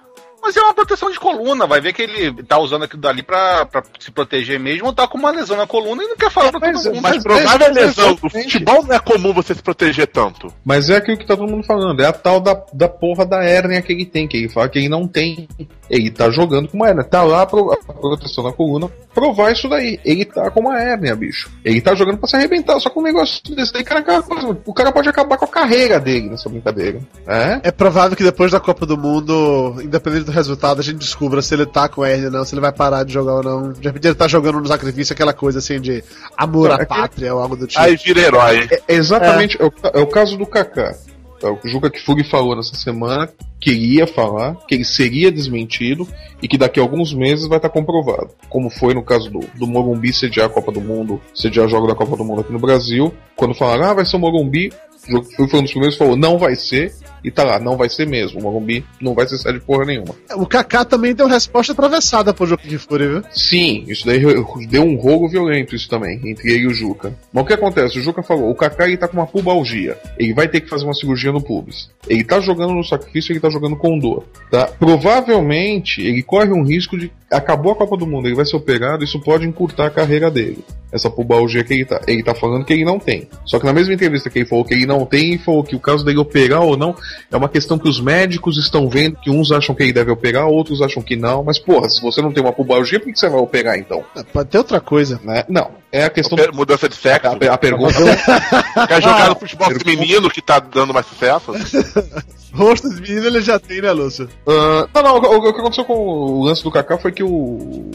Mas é uma proteção de coluna, vai ver que ele tá usando aquilo dali pra, pra se proteger mesmo, ou tá com uma lesão na coluna e não quer falar pra Mas- todo mundo. Mas Mas provável é- lesão. No exatamente. futebol não é comum você se proteger tanto. Mas é aquilo que tá todo mundo falando, é a tal da, da porra da hérnia que ele tem, que ele fala que ele não tem. Ele tá jogando com uma hérnia, tá lá pro, a proteção da coluna, provar isso daí. Ele tá com uma hérnia, bicho. Ele tá jogando pra se arrebentar, só com um negócio desse daí, cara, coisa, o cara pode acabar com a carreira dele nessa brincadeira. É? É provável que depois da Copa do Mundo, independente do resultado, a gente descubra se ele tá com hérnia ou não, se ele vai parar de jogar ou não. De repente ele tá jogando no sacrifício, aquela coisa assim de amor Não, à é que- pátria ou algo do tipo. Aí vira herói. É exatamente, é. o, é o caso do Kaká. É o que o Juca Kfouri falou nessa semana, que ele ia falar, que ele seria desmentido e que daqui a alguns meses vai estar comprovado. Como foi no caso do, do Morumbi sediar a Copa do Mundo, sediar jogo da Copa do Mundo aqui no Brasil. Quando falaram, ah, vai ser o Morumbi, Kfouri foi um dos primeiros que falou, não vai ser, e tá lá, não vai ser mesmo. O Morumbi não vai ser sede de porra nenhuma. O Kaká também deu resposta atravessada pro jogo de Fúria, viu? Sim, isso daí deu um rolo violento isso também, entre ele e o Juca. Mas o que acontece? O Juca falou, o Kaká ele tá com uma pubalgia. Ele vai ter que fazer uma cirurgia no pubis. Ele tá jogando no sacrifício, ele tá jogando com dor. Tá? Provavelmente ele corre um risco de. Acabou a Copa do Mundo, ele vai ser operado, isso pode encurtar a carreira dele. Essa pubalgia que ele tá. Ele tá falando que ele não tem. Só que na mesma entrevista que ele falou que ele não tem, ele falou que o caso dele operar ou não é uma questão que os médicos estão vendo, que uns acham que ele deve operar, outros acham que não. Mas, porra, se você não tem uma pubalgia, por que você vai operar então? É, Pode ter outra coisa. Né? Não. É a questão. Per- Mudança de sexo. A, a pergunta. Quer jogar no futebol pergunta- feminino que tá dando mais sucesso? Rosto de menino ele já tem, né, Lúcio? Ah, não, não, o, o que aconteceu com o lance do Kaká foi que o,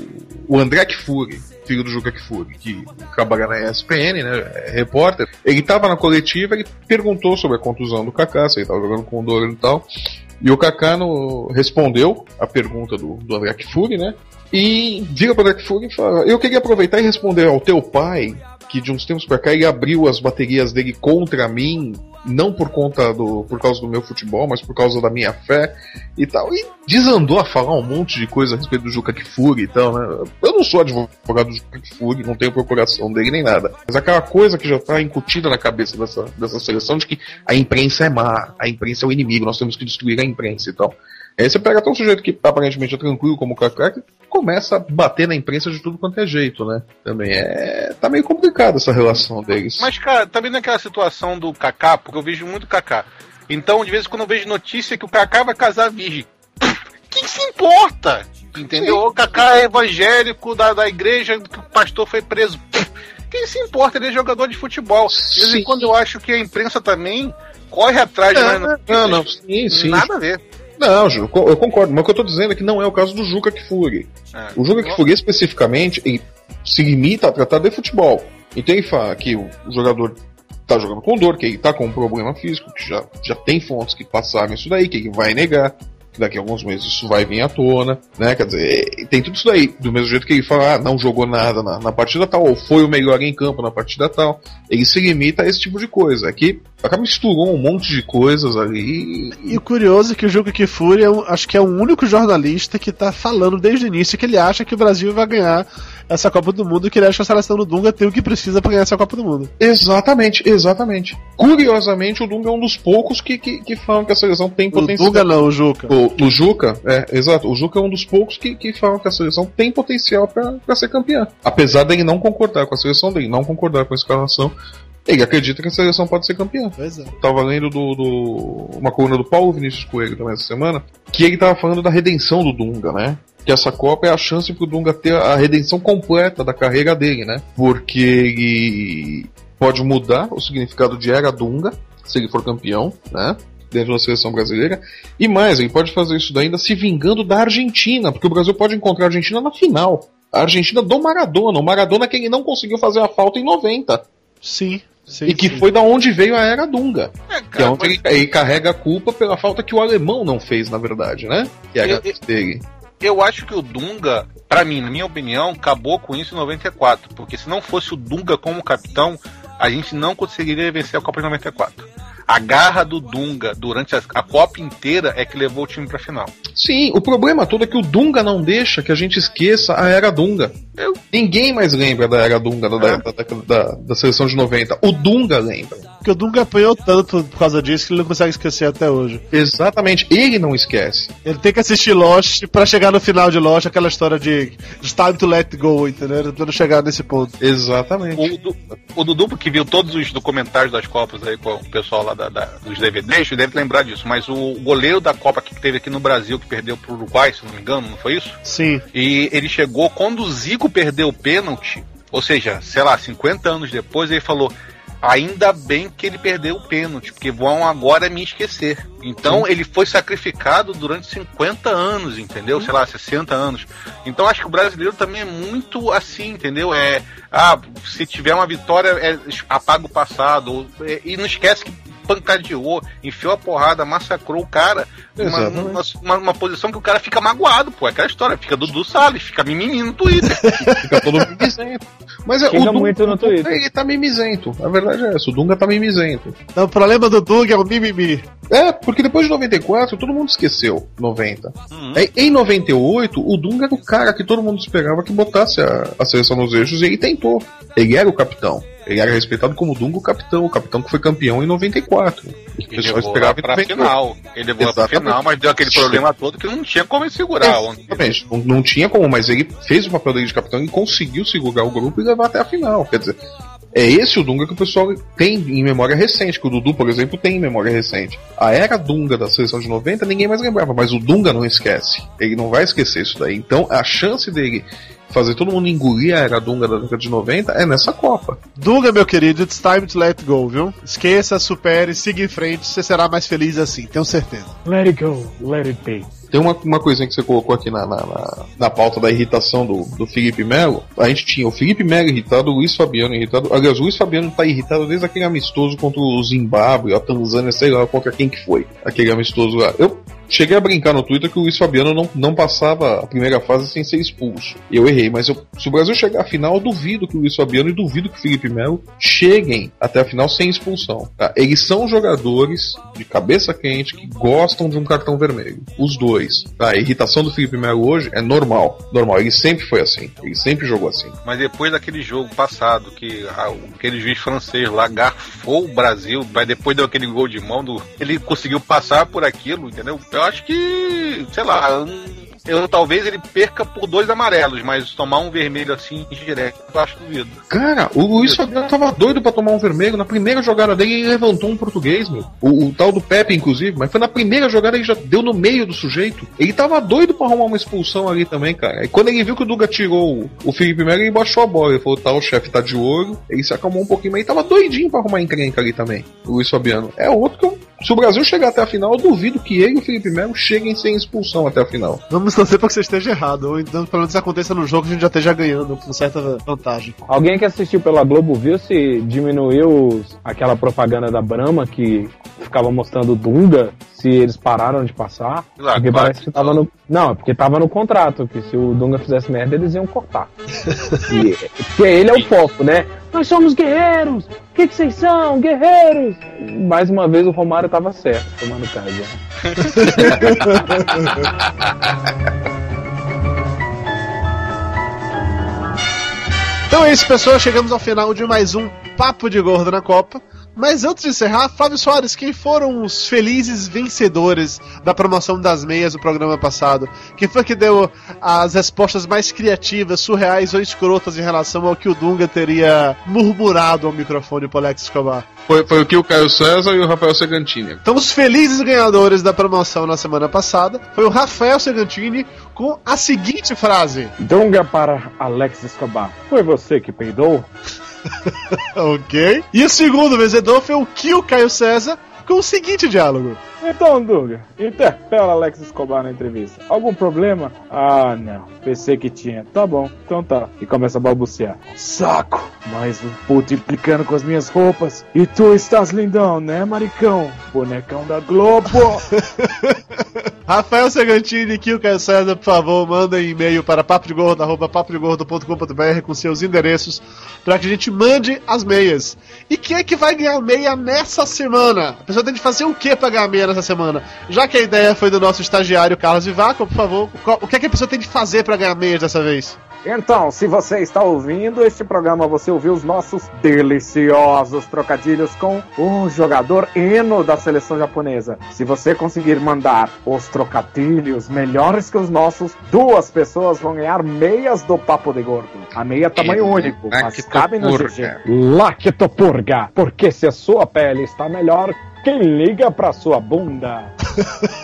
o André Kfouri, filho do Juca Kfouri, que trabalha na ESPN, né, é repórter, ele tava na coletiva, ele perguntou sobre a contusão do Kaká, se ele tava jogando com dor e tal, e o Kaká no- respondeu a pergunta do, do André Kfouri, né, e vira para o André Kfouri e fala, eu queria aproveitar e responder ao teu pai, que de uns tempos pra cá ele abriu as baterias dele contra mim, não por conta do. por causa do meu futebol, mas por causa da minha fé e tal. E desandou a falar um monte de coisa a respeito do Juca Kfouri e tal, né? Eu não sou advogado do Juca Kfouri, não tenho procuração dele nem nada. Mas aquela coisa que já tá incutida na cabeça dessa, dessa seleção de que a imprensa é má, a imprensa é o inimigo, nós temos que destruir a imprensa e tal. Aí você pega até um sujeito que aparentemente é tranquilo como o Kaká, que começa a bater na imprensa de tudo quanto é jeito, né? Também é. tá meio complicada essa relação deles. Mas, cara, também naquela situação do Kaká, porque eu vejo muito Kaká. Então, de vez em quando eu vejo notícia que o Kaká vai casar virgem. Quem se importa? Entendeu? O Kaká é evangélico da, da igreja que o pastor foi preso. Quem se importa? Ele é jogador de futebol. De vez em Sim. quando eu acho que a imprensa também corre atrás É, mais não, não, sim, sim. Nada a ver. Não, eu concordo, mas o que eu tô dizendo é que não é o caso do Juca Kfouri. É. O Juca Kfouri, especificamente, se limita a tratar de futebol. Então ele fala que o jogador tá jogando com dor, que ele tá com um problema físico, que já, já tem fontes que passaram isso daí, que ele vai negar, que daqui a alguns meses isso vai vir à tona, né? Quer dizer, é, tem tudo isso daí. Do mesmo jeito que ele fala, ah, não jogou nada na, na partida tal, ou foi o melhor em campo na partida tal. Ele se limita a esse tipo de coisa. Aqui acaba misturou um monte de coisas ali. E o curioso é que o Juca Kfouri é acho que é o único jornalista que tá falando desde o início que ele acha que o Brasil vai ganhar essa Copa do Mundo que ele acha que a seleção do Dunga tem o que precisa pra ganhar essa Copa do Mundo. Exatamente, exatamente. Curiosamente, o Dunga é um dos poucos que, que, que falam que a seleção tem O potencial. Dunga não, o Juca. O, o Juca, é, exato. O Juca é um dos poucos que, que falam que a seleção tem potencial pra pra ser campeã. Apesar dele não concordar com a seleção dele, não concordar com a escalação, ele acredita que a seleção pode ser campeã. Pois é. Tava lendo do, do- uma coluna do Paulo Vinícius Coelho também essa semana, que ele tava falando da redenção do Dunga, né? Que essa Copa é a chance pro Dunga ter a redenção completa da carreira dele, né? Porque ele pode mudar o significado de era Dunga, se ele for campeão, né? Dentro da seleção brasileira. E mais, ele pode fazer isso daí ainda se vingando da Argentina, porque o Brasil pode encontrar a Argentina na final. A Argentina do Maradona, o Maradona que ele não conseguiu fazer a falta em 90. Sim, sim. e que sim. foi da onde veio a era Dunga. É, Que é cara, onde ele, ele carrega a culpa pela falta que o alemão não fez, na verdade, né? Que é a Eu- graça dele. Eu acho que o Dunga, pra mim, na minha opinião, acabou com isso em 94. Porque se não fosse o Dunga como capitão, a gente não conseguiria vencer a Copa de 94. A garra do Dunga durante a, a Copa inteira é que levou o time pra final. Sim, o problema todo é que o Dunga não deixa que a gente esqueça a era Dunga. Eu, ninguém mais lembra da era Dunga da, da, da, da, da seleção de 90. O Dunga lembra. Porque o Dunga apanhou tanto por causa disso que ele não consegue esquecer até hoje. Exatamente, ele não esquece. Ele tem que assistir Lost pra chegar no final de Lost, aquela história de It's time to let go, entendeu? Pra não chegar nesse ponto. Exatamente. O, o Dudu, que viu todos os documentários das Copas aí com o pessoal lá da, da- dos DVDs, deve lembrar disso. Mas o goleiro da Copa que teve aqui no Brasil, que perdeu pro Uruguai, se não me engano, não foi isso? Sim. E ele chegou quando o Zico perdeu o pênalti, ou seja, sei lá, 50 anos depois, ele falou: Ainda bem que ele perdeu o pênalti, porque vão agora me esquecer. Então ele foi sacrificado durante 50 anos, entendeu? Sei lá, 60 anos. Então acho que o brasileiro também é muito assim, entendeu? É, ah, se tiver uma vitória, é, apaga o passado. é, e não esquece que pancadeou, enfiou a porrada, massacrou o cara. Uma, uma, uma- uma posição que o cara fica magoado, pô. É aquela história, fica Dudu Salles, fica mimimi no Twitter. Fica todo mimizento. Mas é, o Dunga, muito no Twitter. Ele tá mimizento. A verdade é essa, o Dunga tá mimizento. Então, o problema do Dunga é o mimimi. É, porque depois de 94, todo mundo esqueceu 90. Uhum. Aí, em 98, o Dunga era o cara que todo mundo esperava que botasse a, a seleção nos eixos e ele tentou. Ele era o capitão. Ele era respeitado como Dunga o capitão, o capitão que foi campeão em 94. O Ele pessoal levou pra 98. final. Ele levou lá pra final, mas deu aquele problema todo que não tinha como ele segurar. Exatamente. Não, não tinha como, mas ele fez o papel dele de capitão e conseguiu segurar o grupo e levar até a final. Quer dizer, é esse o Dunga que o pessoal tem em memória recente, que o Dudu, por exemplo, tem em memória recente. A era Dunga da seleção de 90 ninguém mais lembrava, mas o Dunga não esquece. Ele não vai esquecer isso daí. Então a chance dele fazer todo mundo engolir a era Dunga da década de 90 é nessa Copa. Dunga, meu querido, it's time to let go, viu? Esqueça, supere, siga em frente, você será mais feliz assim, tenho certeza. Let it go, let it be. Tem uma, uma coisinha que você colocou aqui na, na, na, na pauta da irritação do, do Felipe Melo. A gente tinha o Felipe Melo irritado, o Luiz Fabiano irritado. Aliás, o Luiz Fabiano tá irritado desde aquele amistoso contra o Zimbábue, a Tanzânia, sei lá contra quem que foi. Aquele amistoso lá. Eu cheguei a brincar no Twitter que o Luiz Fabiano não, não passava a primeira fase sem ser expulso. Eu errei, mas eu- se o Brasil chegar à final, eu duvido que o Luiz Fabiano e duvido que o Felipe Melo cheguem até a final sem expulsão. tá? Eles são jogadores de cabeça quente que gostam de um cartão vermelho. Os dois. A irritação do Felipe Melo hoje é normal. Normal. Ele sempre foi assim. Ele sempre jogou assim. Mas depois daquele jogo passado, que aquele juiz francês lá garfou o Brasil, mas depois deu aquele gol de mão, do, ele conseguiu passar por aquilo, entendeu? Eu acho que, sei lá, eu- talvez ele perca por dois amarelos, mas tomar um vermelho assim direto, eu acho duvido. Cara, o Luiz Fabiano tava doido pra tomar um vermelho. Na primeira jogada dele, ele levantou um português, meu. O, o tal do Pepe, inclusive. Mas foi na primeira jogada ele já deu no meio do sujeito. Ele tava doido pra arrumar uma expulsão ali também, cara. E quando ele viu que o Duga tirou o, Felipe Melo, ele baixou a bola. Ele falou, tá, o chefe tá de olho. Ele se acalmou um pouquinho, mas ele tava doidinho pra arrumar encrenca ali também. O Luiz Fabiano. É outro que eu, se o Brasil chegar até a final, eu duvido que ele e o Felipe Melo cheguem sem expulsão até a final. Vamos torcer pra que você esteja errado, ou então pelo menos aconteça no jogo que a gente já esteja ganhando com certa vantagem. Alguém que assistiu pela Globo viu se diminuiu aquela propaganda da Brahma que ficava mostrando o Dunga, se eles pararam de passar? Lá, porque parece que que tava no. Não, é porque tava no contrato, que se o Dunga fizesse merda, eles iam cortar. E, porque ele é o foco, né? Nós somos guerreiros! O que, que vocês são? Guerreiros! Mais uma vez o Romário tava certo, tomando casa. Então é isso, pessoal. Chegamos ao final de mais um Papo de Gordo na Copa. Mas antes de encerrar, Flávio Soares, quem foram os felizes vencedores da promoção das meias do programa passado? Quem foi que deu as respostas mais criativas, surreais ou escrotas em relação ao que o Dunga teria murmurado ao microfone pro Alex Escobar? Foi, foi o que o Caio César e o Rafael Segantini. Então, os felizes ganhadores da promoção na semana passada foi o Rafael Segantini com a seguinte frase: Dunga para Alex Escobar. Foi você que peidou? Ok. E o segundo vencedor foi o Kio Caio César com o seguinte diálogo. Então, Dunga, interpela Alex Escobar na entrevista. Algum problema? Ah, não. Pensei que tinha. Tá bom, então tá. E começa a balbuciar. Saco! Mais um puto implicando com as minhas roupas. E tu estás lindão, né, maricão? Bonecão da Globo! Rafael Segantini Kilka César, por favor, mandem e-mail para papodegordo.com.br com seus endereços para que a gente mande as meias. E quem é que vai ganhar meia nessa semana? A pessoa tem de fazer o que para ganhar meia nessa semana? Já que a ideia foi do nosso estagiário Carlos Vivaco, por favor, o que é que a pessoa tem de fazer para ganhar meias dessa vez? Então, se você está ouvindo este programa, você ouviu os nossos deliciosos trocadilhos com um jogador eno da seleção japonesa. Se você conseguir mandar os trocadilhos melhores que os nossos, duas pessoas vão ganhar meias do Papo de Gordo. A meia é tamanho único, mas cabe no GG. Lactopurga, porque se a sua pele está melhor, quem liga pra sua bunda?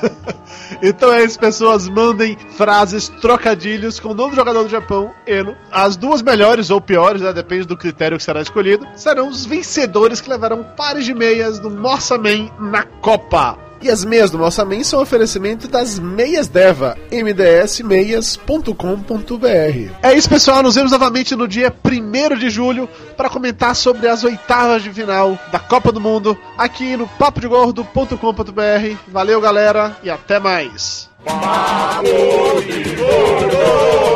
então é isso, pessoas. Mandem frases, trocadilhos com o novo jogador do Japão, Eno. As duas melhores ou piores, né, depende do critério que será escolhido, serão os vencedores que levarão pares de meias do Nossa Man na Copa. E as meias do Nossa Man são oferecimento das Meias Deva, mdsmeias.com.br. É isso, pessoal. Nos vemos novamente no dia 1 de julho para comentar sobre as oitavas de final da Copa do Mundo aqui no papodegordo.com.br. Valeu, galera, e até mais. Papo de Gordo!